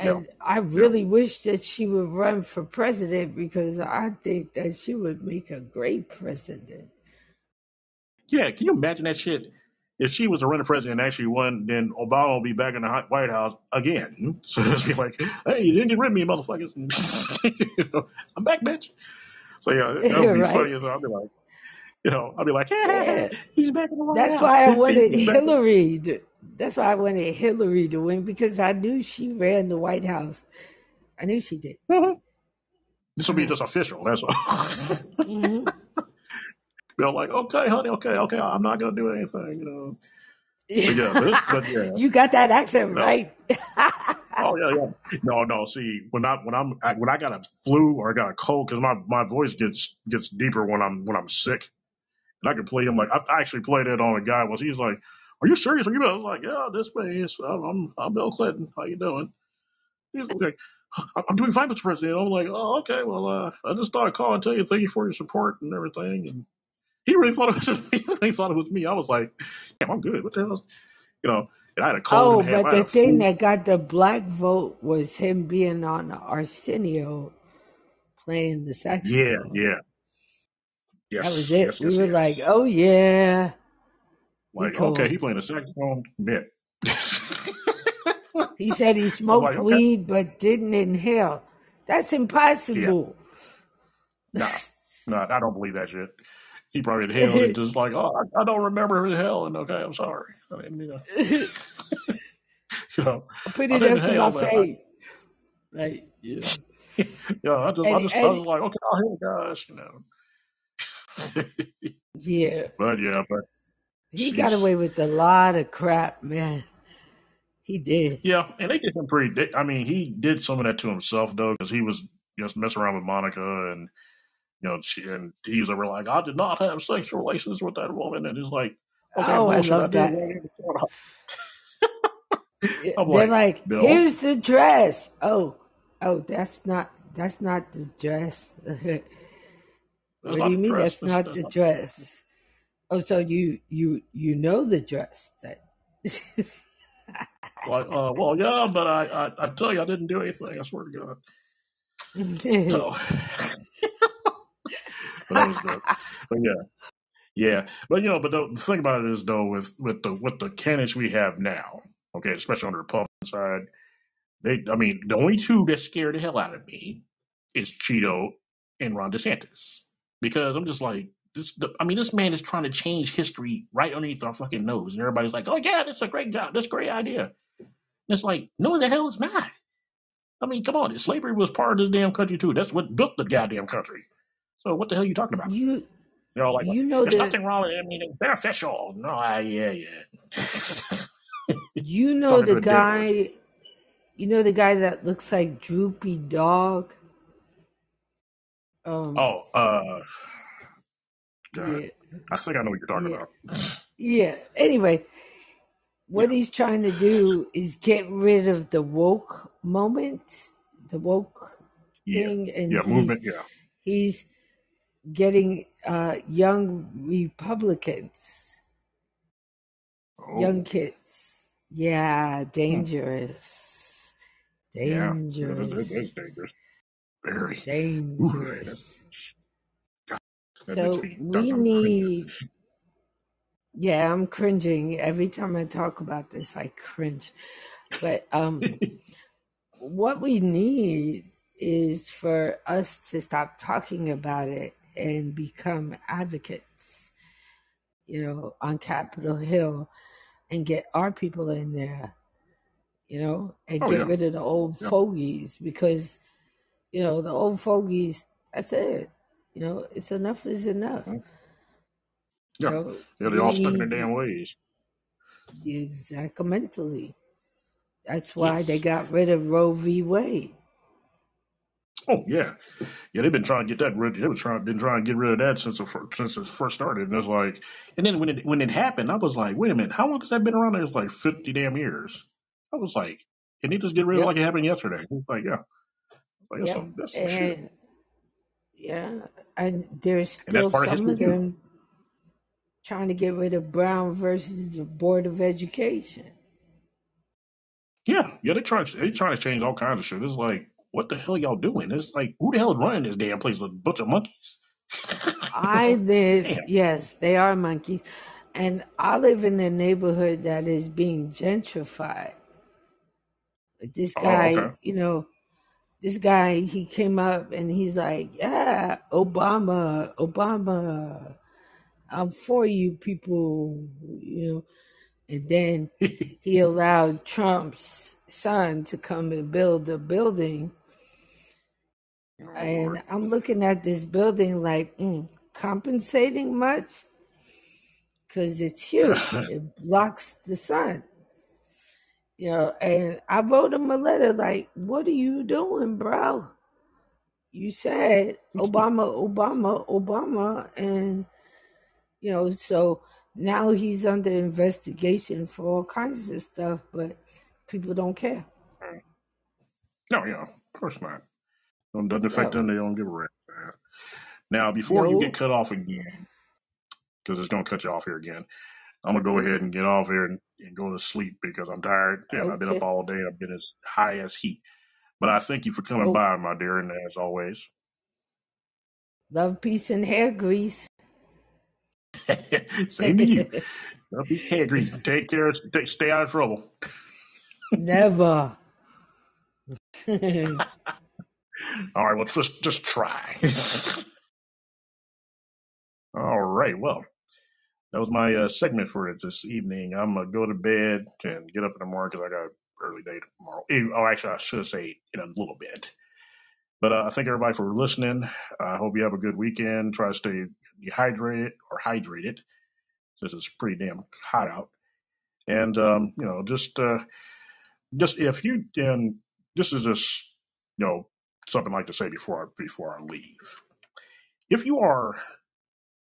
Yeah,
And I
yeah,
really wish that she would run for president because I think that she would make a great president.
yeah. Can you imagine that shit? If she was to running president and actually won, then Obama will be back in the White House again. So it's be like, hey, you didn't get rid of me, motherfuckers. You know, I'm back, bitch. So yeah, that would be
right?
funny. as I'll be like, you know, I'll be like,
Yeah.
he's back in the White House.
That's
House.
why I wanted Hillary. To, that's why I wanted Hillary to win because I knew she ran the White House. I knew she did.
Mhm. This will be
Uh,
just official. That's all.
hmm
They're like, okay, honey, okay, okay, I'm not gonna do anything, you know. But yeah, but, this, but yeah,
you got that accent
no.
right.
Oh yeah, yeah. No, no. See, when I when I'm I, when I got a flu or I got a cold, because my, my voice gets gets deeper when I'm when I'm sick, and I can play him like I, I actually played it on a guy once. He's like, "Are you serious? Are you?" I was like, "Yeah, this way is. I'm I'm, I'm Bill Clinton. How you doing?" He's like, "I'm I'm doing fine, Mr. President." I'm like, "Oh, okay. Well, uh, I just thought I'd call and tell you thank you for your support and everything." And he really thought it was he really thought it was me. I was like, "Damn, I'm good. What the hell?" You know. And I had a cold
Oh, but the thing
flu.
that got the black vote was him being on Arsenio playing the saxophone.
Yeah, yeah.
That was it.
yes,
We
yes,
were
yes.
like, oh yeah,
Like, okay, he playing the saxophone bit.
He said he smoked
like, okay.
weed but didn't inhale. That's
Yeah.
impossible.
Nah. Nah, I don't believe that shit. He probably inhaled and just like, oh, I, I don't remember inhaling. Okay, I'm sorry. I didn't, you know, you know,
put it up to my. Face. Like, yeah.
yeah, I just, I
And
I was like, okay, I'll hit guys, you know.
yeah,
but yeah, but
he got away with a lot of crap, man. He did.
yeah, and they did him pretty. I mean, he did some of that to himself though, because he was just messing around with Monica and you know, she and he's over like, I did not have sexual relations with that woman, and he's like, okay,
Oh, I
I
love
did.
that. They're
like,
like,
Bill,
here's the dress. Oh, oh, that's not that's not the dress. what do you mean that's not the dress? Oh, so you you you know the dress that
Like, uh, well, yeah, but I, I, I tell you, I didn't do anything. I swear to God. So, but good. But yeah, yeah. But you know, but the, the thing about it is though, with with the with the candidates we have now, okay, especially on the Republican side, they, I mean, the only two that scare the hell out of me is Cheeto and Ron DeSantis because I'm just like. This, I mean, this man is trying to change history right underneath our fucking nose, and everybody's like, "Oh yeah, that's a great job, that's a great idea." And it's like, no, the hell it's not. I mean, come on, slavery was part of this damn country too. That's what built the goddamn country. So what the hell are you talking about?
you
You know, like
you know
there's
the
nothing wrong with it. I mean, it's beneficial. No, I, yeah, yeah.
you know
talking to
the
a
guy you know the guy that looks like Droopy Dog. Um,
Oh, uh, God,
yeah,
I think I know what you're talking
yeah,
about.
yeah. Anyway, what
Yeah,
he's trying to do is get rid of the woke moment, the woke
yeah,
thing, and
yeah.
he's
Movement. Yeah,
he's getting uh, young Republicans, young
Oh,
kids. Yeah,
hmm.
dangerous,
yeah. Yeah, That's,
dangerous,
dangerous. Very.
Dangerous.
That
So we need. Yeah, I'm cringing every time I talk about this. I cringe, but um, what we need is for us to stop talking about it and become advocates, you know, on Capitol Hill and get our people in there, you know, and
oh,
get
yeah.
rid of the old
Yeah.
fogies because, you know, the old fogies, that's it. You know, it's enough is enough.
Hmm.
You
Yeah.
know,
Yeah, they all stuck in their damn ways.
exactly mentally. That's why they got rid of Roe v. Wade.
Oh, yeah. Yeah, they've been trying to get that rid. They were trying, been trying to get rid of that since the first, since it first started. And it's like, and then when it when it happened, I was like, wait a minute, how long has that been around? It was like fifty damn years. I was like, can they just get rid of it like it happened yesterday? It's like, yeah, like that's
yep.
some that's some shit.
And yeah, and there's
And
still
part of
some
history
of
too.
them trying to get rid of Brown versus the Board of Education.
Yeah, yeah, they trying they trying to change all kinds of shit. It's like, what the hell y'all doing? It's like, who the hell is running this damn place? With a bunch of monkeys?
I live,
damn.
yes, they are monkeys. And I live in a neighborhood that is being gentrified. But This
Oh,
guy,
okay.
you know, this guy, he came up and he's like, yeah, Obama, Obama, I'm for you people, you know. And then he allowed Trump's son to come and build a building. And I'm looking at this building like, mm, compensating much? Because it's huge. It blocks the sun. You know, and I wrote him a letter like, what are you doing, bro? You said Obama, Obama, Obama. And, you know, so now he's under investigation for all kinds of stuff, but people don't care.
no, yeah, of course not. It doesn't affect
No,
them. They don't give a rap. Now, before you get cut off again, because it's gonna cut you off here again, I'm gonna go ahead and get off here and, and go to sleep because I'm tired and I've been up
Okay.
all day. I've been as high as heat. But I thank you for coming
Oh,
by, my dear, and as always,
love, peace, and hair grease.
same to you. Love these hair grease. Take care. Stay, stay out of trouble.
Never.
All right, well, just just try. all right, well, that was my uh, segment for it this evening. I'm gonna go to bed and get up in the morning because I got an early day tomorrow. Eh, Oh, actually, I should say in a little bit. But uh, I thank everybody for listening. I hope you have a good weekend. Try to stay dehydrated or hydrated since it's pretty damn hot out. And um, you know, just uh, just if you and this is just you know something I'd like to say before I, before I leave. If you are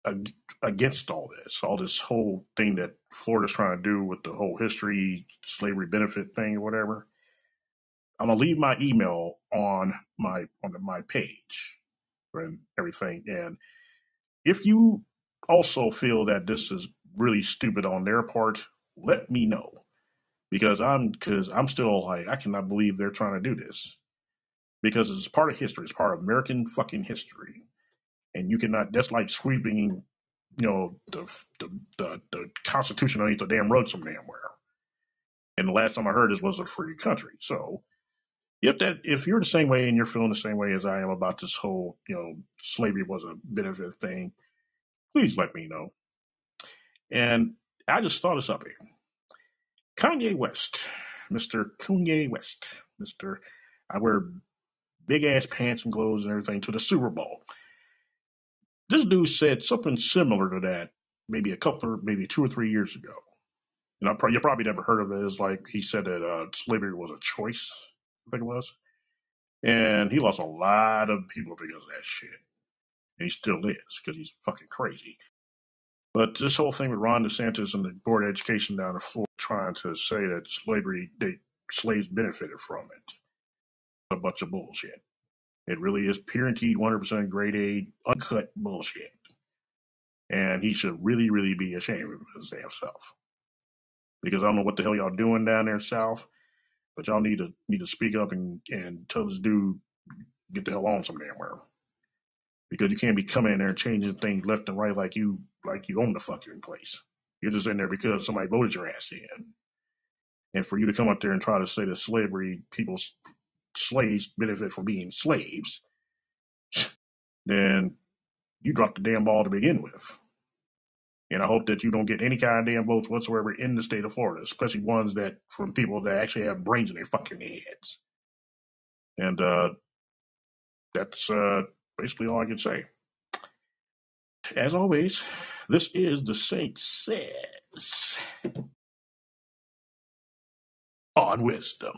ag- against all this, all this whole thing that Florida's trying to do with the whole history slavery benefit thing or whatever, I'm gonna leave my email on my on the, my page and everything. And if you also feel that this is really stupid on their part, let me know because I'm because I'm still like I cannot believe they're trying to do this because it's part of history. It's part of American fucking history, and you cannot. That's like sweeping, you know, the the the, the Constitution underneath the damn rug some damn where. And the last time I heard this was a free country. So if that if you're the same way and you're feeling the same way as I am about this whole, you know, slavery was a benefit thing, please let me know. And I just thought of something. Kanye West, Mr. Kanye West, Mr. I wear big ass pants and clothes and everything to the Super Bowl. This dude said something similar to that maybe a couple, maybe two or three years ago. And I you probably never heard of it. It's like he said that uh, slavery was a choice, I think it was. And he lost a lot of people because of that shit. And he still is because he's fucking crazy. But this whole thing with Ron DeSantis and the Board of Education down in Florida trying to say that slavery, they slaves benefited from it, a bunch of bullshit. It really is guaranteed 100% grade A, uncut bullshit. And he should really, really be ashamed of his damn self. Because I don't know what the hell y'all doing down there south, but y'all need to need to speak up and, and tell this dude get the hell on some damn where. Because you can't be coming in there and changing things left and right like you like you own the fucking place. You're just in there because somebody voted your ass in. And for you to come up there and try to say that slavery, people's slaves benefit from being slaves, then you dropped the damn ball to begin with. And I hope that you don't get any kind of damn votes whatsoever in the state of Florida, especially ones that from people that actually have brains in their fucking heads. And uh, that's uh, basically all I can say. As always, this is the Saint Says on Wisdom.